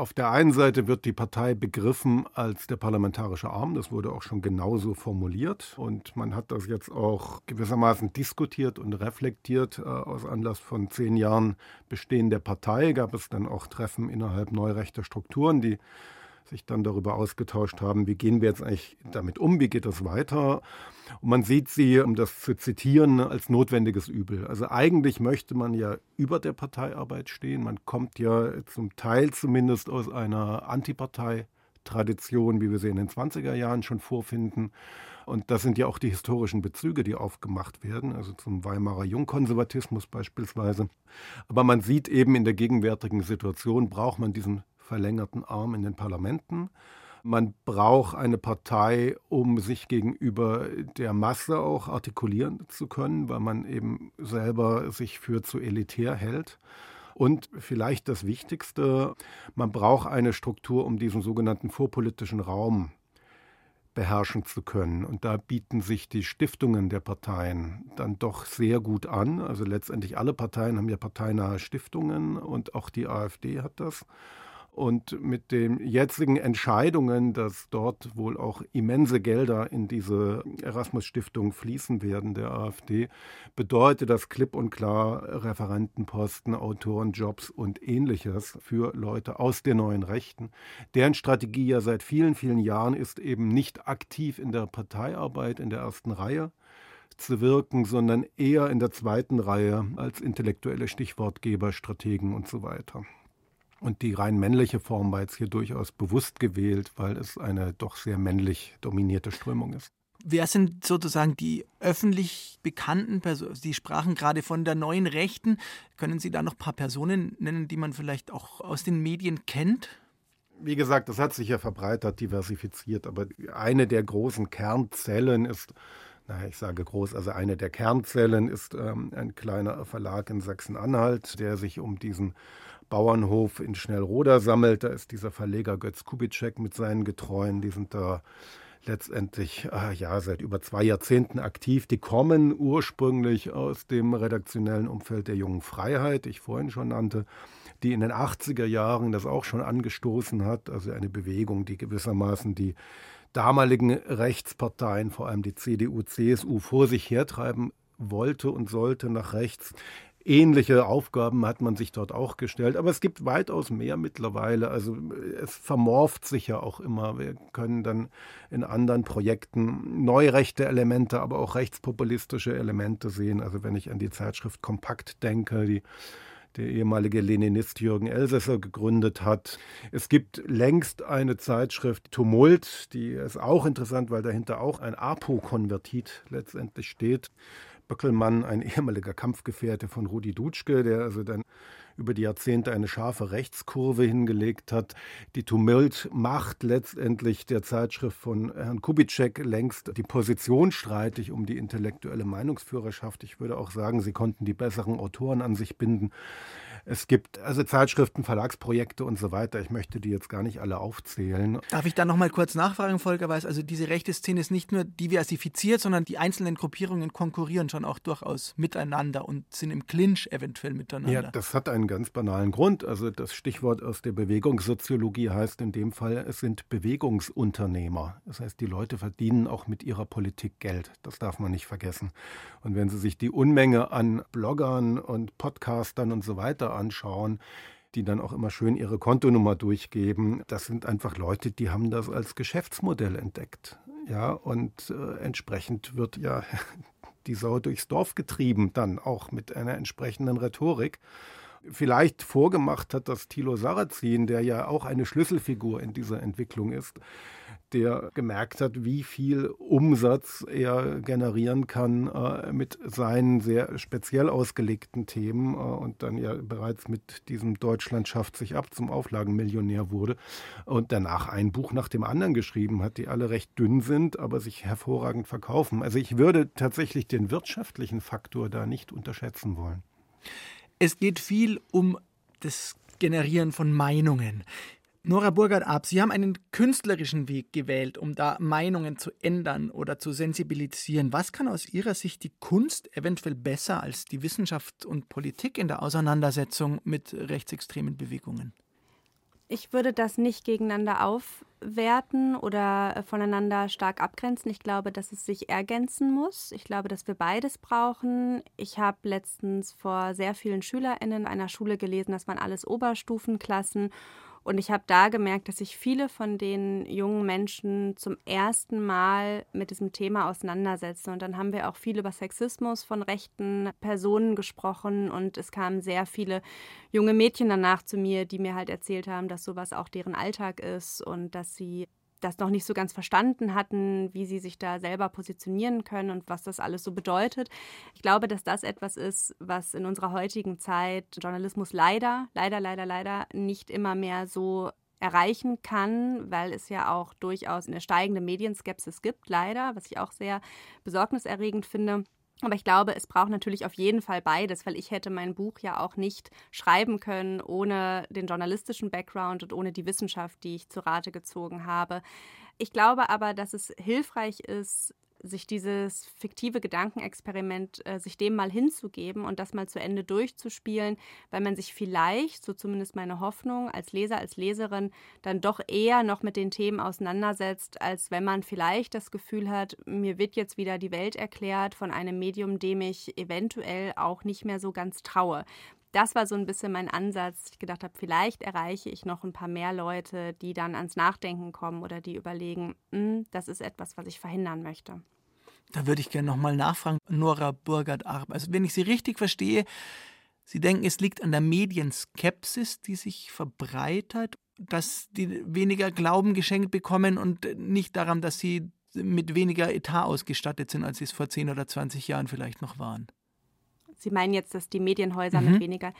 auf der einen Seite wird die Partei begriffen als der parlamentarische Arm. Das wurde auch schon genauso formuliert. Und man hat das jetzt auch gewissermaßen diskutiert und reflektiert. Äh, aus Anlass von zehn Jahren Bestehen der Partei gab es dann auch Treffen innerhalb neurechter Strukturen, die sich dann darüber ausgetauscht haben, wie gehen wir jetzt eigentlich damit um, wie geht das weiter. Und man sieht sie, um das zu zitieren, als notwendiges Übel. Also eigentlich möchte man ja über der Parteiarbeit stehen. Man kommt ja zum Teil zumindest aus einer Antipartei-Tradition, wie wir sie in den 20er Jahren schon vorfinden. Und das sind ja auch die historischen Bezüge, die aufgemacht werden, also zum Weimarer Jungkonservatismus beispielsweise. Aber man sieht eben in der gegenwärtigen Situation, braucht man diesen verlängerten Arm in den Parlamenten. Man braucht eine Partei, um sich gegenüber der Masse auch artikulieren zu können, weil man eben selber sich für zu elitär hält. Und vielleicht das Wichtigste, man braucht eine Struktur, um diesen sogenannten vorpolitischen Raum beherrschen zu können. Und da bieten sich die Stiftungen der Parteien dann doch sehr gut an. Also letztendlich alle Parteien haben ja parteinahe Stiftungen und auch die AfD hat das. Und mit den jetzigen Entscheidungen, dass dort wohl auch immense Gelder in diese Erasmus-Stiftung fließen werden, der AfD, bedeutet das klipp und klar Referentenposten, Autorenjobs und ähnliches für Leute aus der neuen Rechten, deren Strategie ja seit vielen, vielen Jahren ist, eben nicht aktiv in der Parteiarbeit in der ersten Reihe zu wirken, sondern eher in der zweiten Reihe als intellektuelle Stichwortgeber, Strategen und so weiter. Und die rein männliche Form war jetzt hier durchaus bewusst gewählt, weil es eine doch sehr männlich dominierte Strömung ist. Wer sind sozusagen die öffentlich bekannten Personen? Sie sprachen gerade von der neuen Rechten. Können Sie da noch ein paar Personen nennen, die man vielleicht auch aus den Medien kennt? Wie gesagt, das hat sich ja verbreitert, diversifiziert, aber eine der großen Kernzellen ist, ich sage groß, also eine der Kernzellen ist ähm, ein kleiner Verlag in Sachsen-Anhalt, der sich um diesen Bauernhof in Schnellroda sammelt. Da ist dieser Verleger Götz Kubitschek mit seinen Getreuen. Die sind da letztendlich äh, ja seit über zwei Jahrzehnten aktiv. Die kommen ursprünglich aus dem redaktionellen Umfeld der Jungen Freiheit, die ich vorhin schon nannte, die in den 80er Jahren das auch schon angestoßen hat. Also eine Bewegung, die gewissermaßen die damaligen Rechtsparteien, vor allem die CDU, CSU, vor sich hertreiben wollte und sollte nach rechts. Ähnliche Aufgaben hat man sich dort auch gestellt, aber es gibt weitaus mehr mittlerweile. Also es vermorft sich ja auch immer. Wir können dann in anderen Projekten neurechte Elemente, aber auch rechtspopulistische Elemente sehen. Also wenn ich an die Zeitschrift Kompakt denke, die der ehemalige Leninist Jürgen Elsässer gegründet hat. Es gibt längst eine Zeitschrift Tumult, die ist auch interessant, weil dahinter auch ein APO-Konvertit letztendlich steht. Böckelmann, ein ehemaliger Kampfgefährte von Rudi Dutschke, der also dann über die Jahrzehnte eine scharfe Rechtskurve hingelegt hat. Die Tumult macht letztendlich der Zeitschrift von Herrn Kubitschek längst die Position streitig um die intellektuelle Meinungsführerschaft. Ich würde auch sagen, sie konnten die besseren Autoren an sich binden. Es gibt also Zeitschriften, Verlagsprojekte und so weiter. Ich möchte die jetzt gar nicht alle aufzählen. Darf ich da noch mal kurz nachfragen, Volker Weiß? Also diese rechte Szene ist nicht nur diversifiziert, sondern die einzelnen Gruppierungen konkurrieren schon auch durchaus miteinander und sind im Clinch eventuell miteinander. Ja, das hat einen ganz banalen Grund. Also das Stichwort aus der Bewegungssoziologie heißt in dem Fall, es sind Bewegungsunternehmer. Das heißt, die Leute verdienen auch mit ihrer Politik Geld. Das darf man nicht vergessen. Und wenn Sie sich die Unmenge an Bloggern und Podcastern und so weiter anschauen, die dann auch immer schön ihre Kontonummer durchgeben. Das sind einfach Leute, die haben das als Geschäftsmodell entdeckt. Ja, und äh, entsprechend wird ja [laughs] die Sau durchs Dorf getrieben, dann auch mit einer entsprechenden Rhetorik. Vielleicht vorgemacht hat das Thilo Sarrazin, der ja auch eine Schlüsselfigur in dieser Entwicklung ist, der gemerkt hat, wie viel Umsatz er generieren kann äh, mit seinen sehr speziell ausgelegten Themen äh, und dann ja bereits mit diesem Deutschland schafft sich ab zum Auflagenmillionär wurde und danach ein Buch nach dem anderen geschrieben hat, die alle recht dünn sind, aber sich hervorragend verkaufen. Also ich würde tatsächlich den wirtschaftlichen Faktor da nicht unterschätzen wollen. Es geht viel um das Generieren von Meinungen. Nora Burgert-Ab, Sie haben einen künstlerischen Weg gewählt, um da Meinungen zu ändern oder zu sensibilisieren. Was kann aus Ihrer Sicht die Kunst eventuell besser als die Wissenschaft und Politik in der Auseinandersetzung mit rechtsextremen Bewegungen? Ich würde das nicht gegeneinander aufwerten oder äh, voneinander stark abgrenzen. Ich glaube, dass es sich ergänzen muss. Ich glaube, dass wir beides brauchen. Ich habe letztens vor sehr vielen SchülerInnen einer Schule gelesen, das waren alles Oberstufenklassen. Und ich habe da gemerkt, dass sich viele von den jungen Menschen zum ersten Mal mit diesem Thema auseinandersetzen. Und dann haben wir auch viel über Sexismus von rechten Personen gesprochen. Und es kamen sehr viele junge Mädchen danach zu mir, die mir halt erzählt haben, dass sowas auch deren Alltag ist und dass sie das noch nicht so ganz verstanden hatten, wie sie sich da selber positionieren können und was das alles so bedeutet. Ich glaube, dass das etwas ist, was in unserer heutigen Zeit Journalismus leider, leider, leider, leider nicht immer mehr so erreichen kann, weil es ja auch durchaus eine steigende Medienskepsis gibt, leider, was ich auch sehr besorgniserregend finde. Aber ich glaube, es braucht natürlich auf jeden Fall beides, weil ich hätte mein Buch ja auch nicht schreiben können ohne den journalistischen Background und ohne die Wissenschaft, die ich zu Rate gezogen habe. Ich glaube aber, dass es hilfreich ist, sich dieses fiktive Gedankenexperiment, äh, sich dem mal hinzugeben und das mal zu Ende durchzuspielen, weil man sich vielleicht, so zumindest meine Hoffnung, als Leser, als Leserin dann doch eher noch mit den Themen auseinandersetzt, als wenn man vielleicht das Gefühl hat, mir wird jetzt wieder die Welt erklärt von einem Medium, dem ich eventuell auch nicht mehr so ganz traue das war so ein bisschen mein Ansatz. Ich gedacht habe, vielleicht erreiche ich noch ein paar mehr Leute, die dann ans Nachdenken kommen oder die überlegen, hm, das ist etwas, was ich verhindern möchte. Da würde ich gerne nochmal nachfragen, Nora Burgert-Arp. Also, wenn ich Sie richtig verstehe, Sie denken, es liegt an der Medienskepsis, die sich verbreitert, dass die weniger Glauben geschenkt bekommen und nicht daran, dass sie mit weniger Etat ausgestattet sind, als sie es vor 10 oder 20 Jahren vielleicht noch waren. Sie meinen jetzt, dass die Medienhäuser mhm. mit weniger.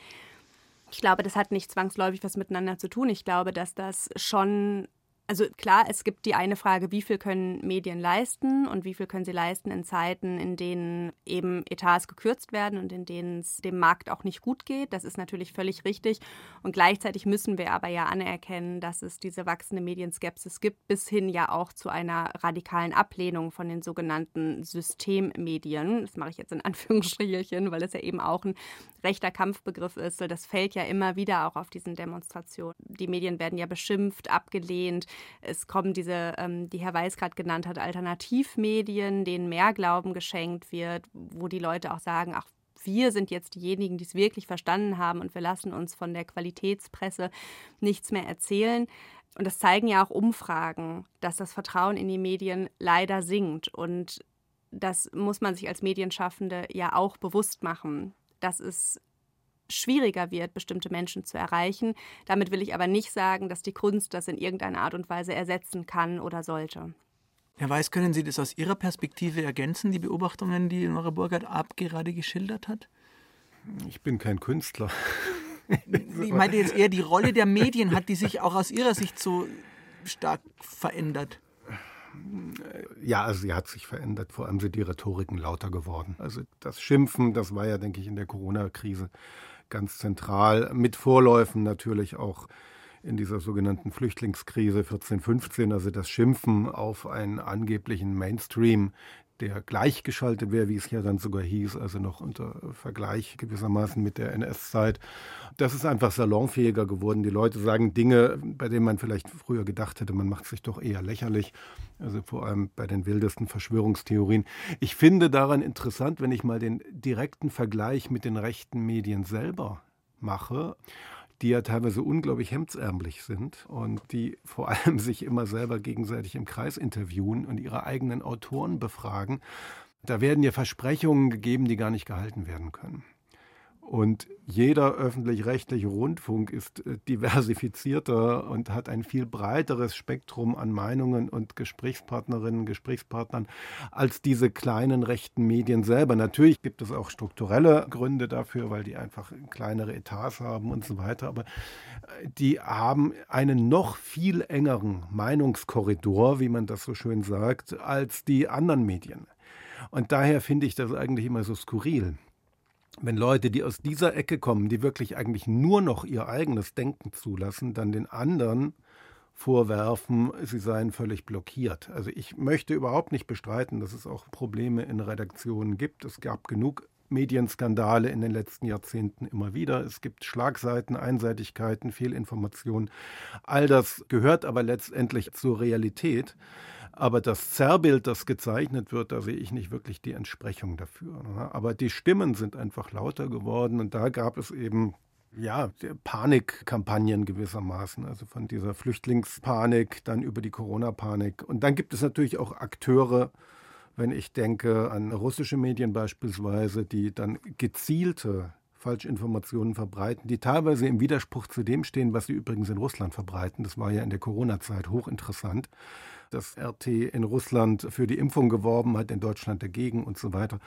Ich glaube, das hat nicht zwangsläufig was miteinander zu tun. Ich glaube, dass das schon also klar, es gibt die eine Frage, wie viel können Medien leisten und wie viel können sie leisten in Zeiten, in denen eben Etats gekürzt werden und in denen es dem Markt auch nicht gut geht. Das ist natürlich völlig richtig. Und gleichzeitig müssen wir aber ja anerkennen, dass es diese wachsende Medienskepsis gibt, bis hin ja auch zu einer radikalen Ablehnung von den sogenannten Systemmedien. Das mache ich jetzt in [laughs] Anführungsstrichelchen, weil das ja eben auch ein rechter Kampfbegriff ist. Das fällt ja immer wieder auch auf diesen Demonstrationen. Die Medien werden ja beschimpft, abgelehnt. Es kommen diese, ähm, die Herr Weiß gerade genannt hat, Alternativmedien, denen mehr Glauben geschenkt wird, wo die Leute auch sagen, ach, wir sind jetzt diejenigen, die es wirklich verstanden haben und wir lassen uns von der Qualitätspresse nichts mehr erzählen. Und das zeigen ja auch Umfragen, dass das Vertrauen in die Medien leider sinkt. Und das muss man sich als Medienschaffende ja auch bewusst machen, dass es schwieriger wird, bestimmte Menschen zu erreichen. Damit will ich aber nicht sagen, dass die Kunst das in irgendeiner Art und Weise ersetzen kann oder sollte. Herr Weiß, können Sie das aus Ihrer Perspektive ergänzen, die Beobachtungen, die Nora Burgert ab gerade geschildert hat? Ich bin kein Künstler. Ich meinte jetzt eher die Rolle der Medien, hat die sich auch aus Ihrer Sicht so stark verändert? Ja, also sie hat sich verändert. Vor allem sind die Rhetoriken lauter geworden. Also das Schimpfen, das war ja, denke ich, in der Corona-Krise ganz zentral, mit Vorläufen natürlich auch in dieser sogenannten Flüchtlingskrise 14-15, also das Schimpfen auf einen angeblichen Mainstream, der gleichgeschaltet wäre, wie es ja dann sogar hieß, also noch unter Vergleich gewissermaßen mit der NS-Zeit. Das ist einfach salonfähiger geworden. Die Leute sagen Dinge, bei denen man vielleicht früher gedacht hätte, man macht sich doch eher lächerlich. Also vor allem bei den wildesten Verschwörungstheorien. Ich finde daran interessant, wenn ich mal den direkten Vergleich mit den rechten Medien selber mache die ja teilweise unglaublich hemdsärmlich sind und die vor allem [laughs] sich immer selber gegenseitig im Kreis interviewen und ihre eigenen Autoren befragen. Da werden ja Versprechungen gegeben, die gar nicht gehalten werden können. Und jeder öffentlich-rechtliche Rundfunk ist äh, diversifizierter und hat ein viel breiteres Spektrum an Meinungen und Gesprächspartnerinnen Gesprächspartnern als diese kleinen rechten Medien selber. Natürlich gibt es auch strukturelle Gründe dafür, weil die einfach kleinere Etats haben und so weiter. Aber äh, die haben einen noch viel engeren Meinungskorridor, wie man das so schön sagt, als die anderen Medien. Und daher finde ich das eigentlich immer so skurril wenn Leute, die aus dieser Ecke kommen, die wirklich eigentlich nur noch ihr eigenes Denken zulassen, dann den anderen vorwerfen, sie seien völlig blockiert. Also ich möchte überhaupt nicht bestreiten, dass es auch Probleme in Redaktionen gibt. Es gab genug Medienskandale in den letzten Jahrzehnten immer wieder. Es gibt Schlagseiten, Einseitigkeiten, Fehlinformationen. All das gehört aber letztendlich zur Realität. Aber das Zerrbild, das gezeichnet wird, da sehe ich nicht wirklich die Entsprechung dafür. Aber die Stimmen sind einfach lauter geworden und da gab es eben ja, Panikkampagnen gewissermaßen, also von dieser Flüchtlingspanik dann über die Corona-Panik. Und dann gibt es natürlich auch Akteure, wenn ich denke an russische Medien beispielsweise, die dann gezielte Falschinformationen verbreiten, die teilweise im Widerspruch zu dem stehen, was sie übrigens in Russland verbreiten. Das war ja in der Corona-Zeit hochinteressant, dass RT in Russland für die Impfung geworben hat, in Deutschland dagegen und so weiter.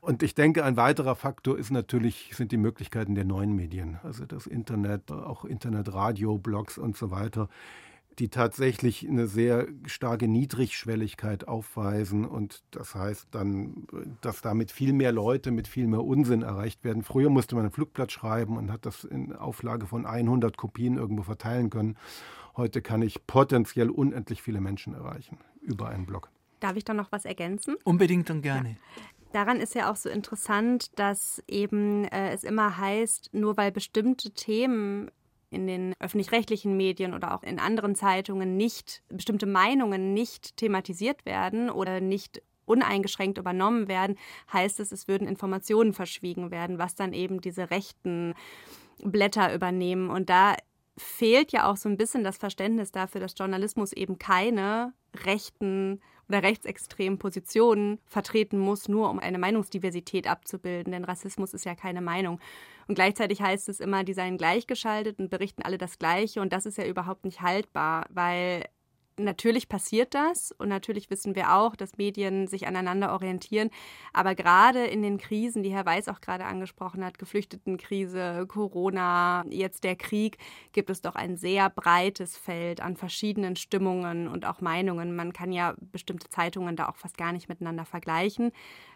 Und ich denke, ein weiterer Faktor ist natürlich, sind die Möglichkeiten der neuen Medien, also das Internet, auch Internetradio, Blogs und so weiter, die tatsächlich eine sehr starke Niedrigschwelligkeit aufweisen und das heißt dann, dass damit viel mehr Leute mit viel mehr Unsinn erreicht werden. Früher musste man ein Flugblatt schreiben und hat das in Auflage von 100 Kopien irgendwo verteilen können. Heute kann ich potenziell unendlich viele Menschen erreichen über einen Blog. Darf ich da noch was ergänzen? Unbedingt und gerne. Ja. Daran ist ja auch so interessant, dass eben äh, es immer heißt, nur weil bestimmte Themen in den öffentlich-rechtlichen Medien oder auch in anderen Zeitungen nicht, bestimmte Meinungen nicht thematisiert werden oder nicht uneingeschränkt übernommen werden, heißt es, es würden Informationen verschwiegen werden, was dann eben diese rechten Blätter übernehmen. Und da fehlt ja auch so ein bisschen das Verständnis dafür, dass Journalismus eben keine rechten oder rechtsextremen Positionen vertreten muss, nur um eine Meinungsdiversität abzubilden. Denn Rassismus ist ja keine Meinung. Und gleichzeitig heißt es immer, die seien gleichgeschaltet und berichten alle das Gleiche. Und das ist ja überhaupt nicht haltbar, weil natürlich passiert das und natürlich wissen wir auch, dass Medien sich aneinander orientieren. Aber gerade in den Krisen, die Herr Weiß auch gerade angesprochen hat, Geflüchtetenkrise, Corona, jetzt der Krieg, gibt es doch ein sehr breites Feld an verschiedenen Stimmungen und auch Meinungen. Man kann ja bestimmte Zeitungen da auch fast gar nicht miteinander vergleichen.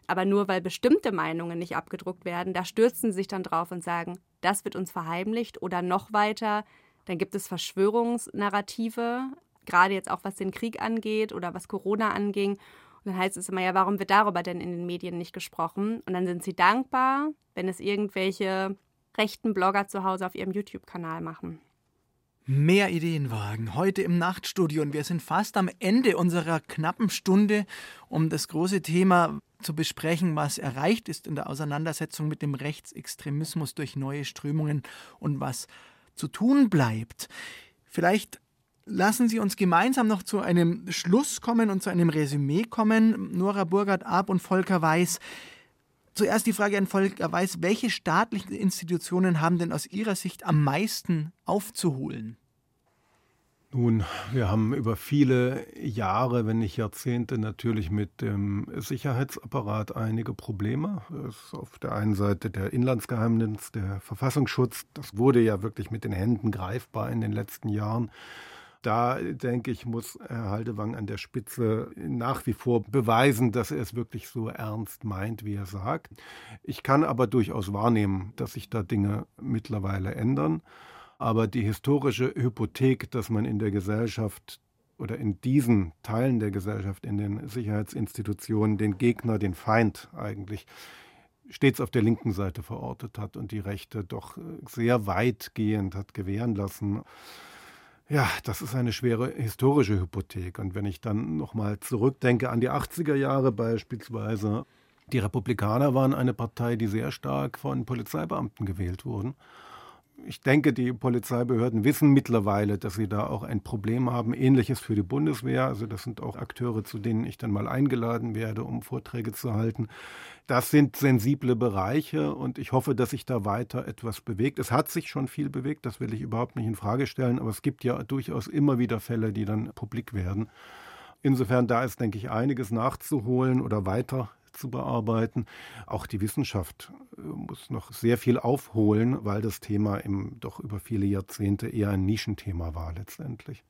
Aber nur weil bestimmte Meinungen nicht abgedruckt werden, da stürzen sie sich dann drauf und sagen, das wird uns verheimlicht oder noch weiter. Dann gibt es Verschwörungsnarrative, gerade jetzt auch was den Krieg angeht oder was Corona anging. Und dann heißt es immer, ja, warum wird darüber denn in den Medien nicht gesprochen? Und dann sind sie dankbar, wenn es irgendwelche rechten Blogger zu Hause auf ihrem YouTube-Kanal machen. Mehr Ideenwagen heute im Nachtstudio und wir sind fast am Ende unserer knappen Stunde, um das große Thema zu besprechen, was erreicht ist in der Auseinandersetzung mit dem Rechtsextremismus durch neue Strömungen und was zu tun bleibt. Vielleicht Lassen Sie uns gemeinsam noch zu einem Schluss kommen und zu einem Resümee kommen. Nora Burgert-Ab und Volker Weiß. Zuerst die Frage an Volker Weiß. Welche staatlichen Institutionen haben denn aus Ihrer Sicht am meisten aufzuholen? Nun, wir haben über viele Jahre, wenn nicht Jahrzehnte, natürlich mit dem Sicherheitsapparat einige Probleme. Auf der einen Seite der Inlandsgeheimdienst, der Verfassungsschutz. Das wurde ja wirklich mit den Händen greifbar in den letzten Jahren da denke ich, muss Herr Haldewang an der Spitze nach wie vor beweisen, dass er es wirklich so ernst meint, wie er sagt. Ich kann aber durchaus wahrnehmen, dass sich da Dinge mittlerweile ändern. Aber die historische Hypothek, dass man in der Gesellschaft oder in diesen Teilen der Gesellschaft, in den Sicherheitsinstitutionen, den Gegner, den Feind eigentlich stets auf der linken Seite verortet hat und die Rechte doch sehr weitgehend hat gewähren lassen. Ja, das ist eine schwere historische Hypothek. Und wenn ich dann nochmal zurückdenke an die 80er Jahre beispielsweise, die Republikaner waren eine Partei, die sehr stark von Polizeibeamten gewählt wurden ich denke, die Polizeibehörden wissen mittlerweile, dass sie da auch ein Problem haben. Ähnliches für die Bundeswehr. Also das sind auch Akteure, zu denen ich dann mal eingeladen werde, um Vorträge zu halten. Das sind sensible Bereiche und ich hoffe, dass sich da weiter etwas bewegt. Es hat sich schon viel bewegt, das will ich überhaupt nicht in Frage stellen, aber es gibt ja durchaus immer wieder Fälle, die dann publik werden. Insofern da ist, denke ich, einiges nachzuholen oder weiter zu bearbeiten. Auch die Wissenschaft äh, muss noch sehr viel aufholen, weil das Thema im, doch über viele Jahrzehnte eher ein Nischenthema war letztendlich.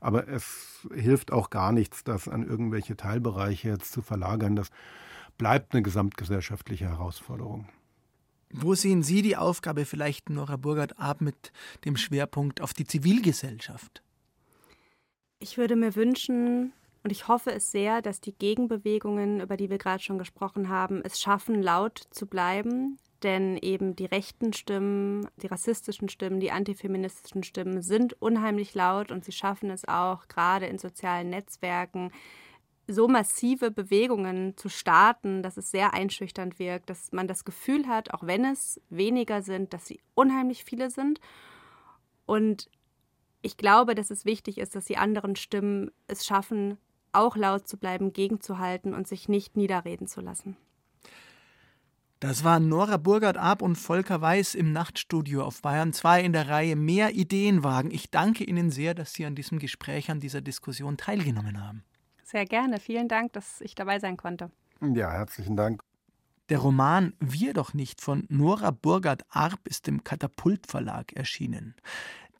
Aber es hilft auch gar nichts, das an irgendwelche Teilbereiche jetzt zu verlagern. Das bleibt eine gesamtgesellschaftliche Herausforderung. Wo sehen Sie die Aufgabe vielleicht, Nora Burgert, ab mit dem Schwerpunkt auf die Zivilgesellschaft? Ich würde mir wünschen, Und ich hoffe es sehr, dass die Gegenbewegungen, über die wir gerade schon gesprochen haben, es schaffen, laut zu bleiben. Denn eben die rechten Stimmen, die rassistischen Stimmen, die antifeministischen Stimmen sind unheimlich laut und sie schaffen es auch, gerade in sozialen Netzwerken, so massive Bewegungen zu starten, dass es sehr einschüchternd wirkt, dass man das Gefühl hat, auch wenn es weniger sind, dass sie unheimlich viele sind. Und ich glaube, dass es wichtig ist, dass die anderen Stimmen es schaffen, auch laut zu bleiben, gegenzuhalten und sich nicht niederreden zu lassen. Das waren Nora Burgert-Ab und Volker Weiß im Nachtstudio auf Bayern 2 in der Reihe Mehr Ideenwagen. Ich danke Ihnen sehr, dass Sie an diesem Gespräch, an dieser Diskussion teilgenommen haben. Sehr gerne. Vielen Dank, dass ich dabei sein konnte. Ja, herzlichen Dank. Der Roman Wir doch nicht von Nora Burgert-Arp ist im Katapult Verlag erschienen.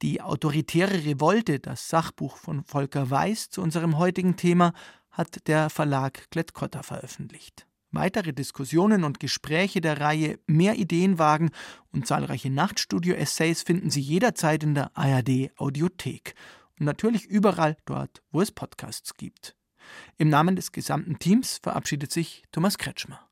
Die autoritäre Revolte, das Sachbuch von Volker Weiß zu unserem heutigen Thema, hat der Verlag Klett-Cotta veröffentlicht. Weitere Diskussionen und Gespräche der Reihe Mehr Ideenwagen und zahlreiche Nachtstudio-Essays finden Sie jederzeit in der ARD Audiothek und natürlich überall dort, wo es Podcasts gibt. Im Namen des gesamten Teams verabschiedet sich Thomas Kretschmer.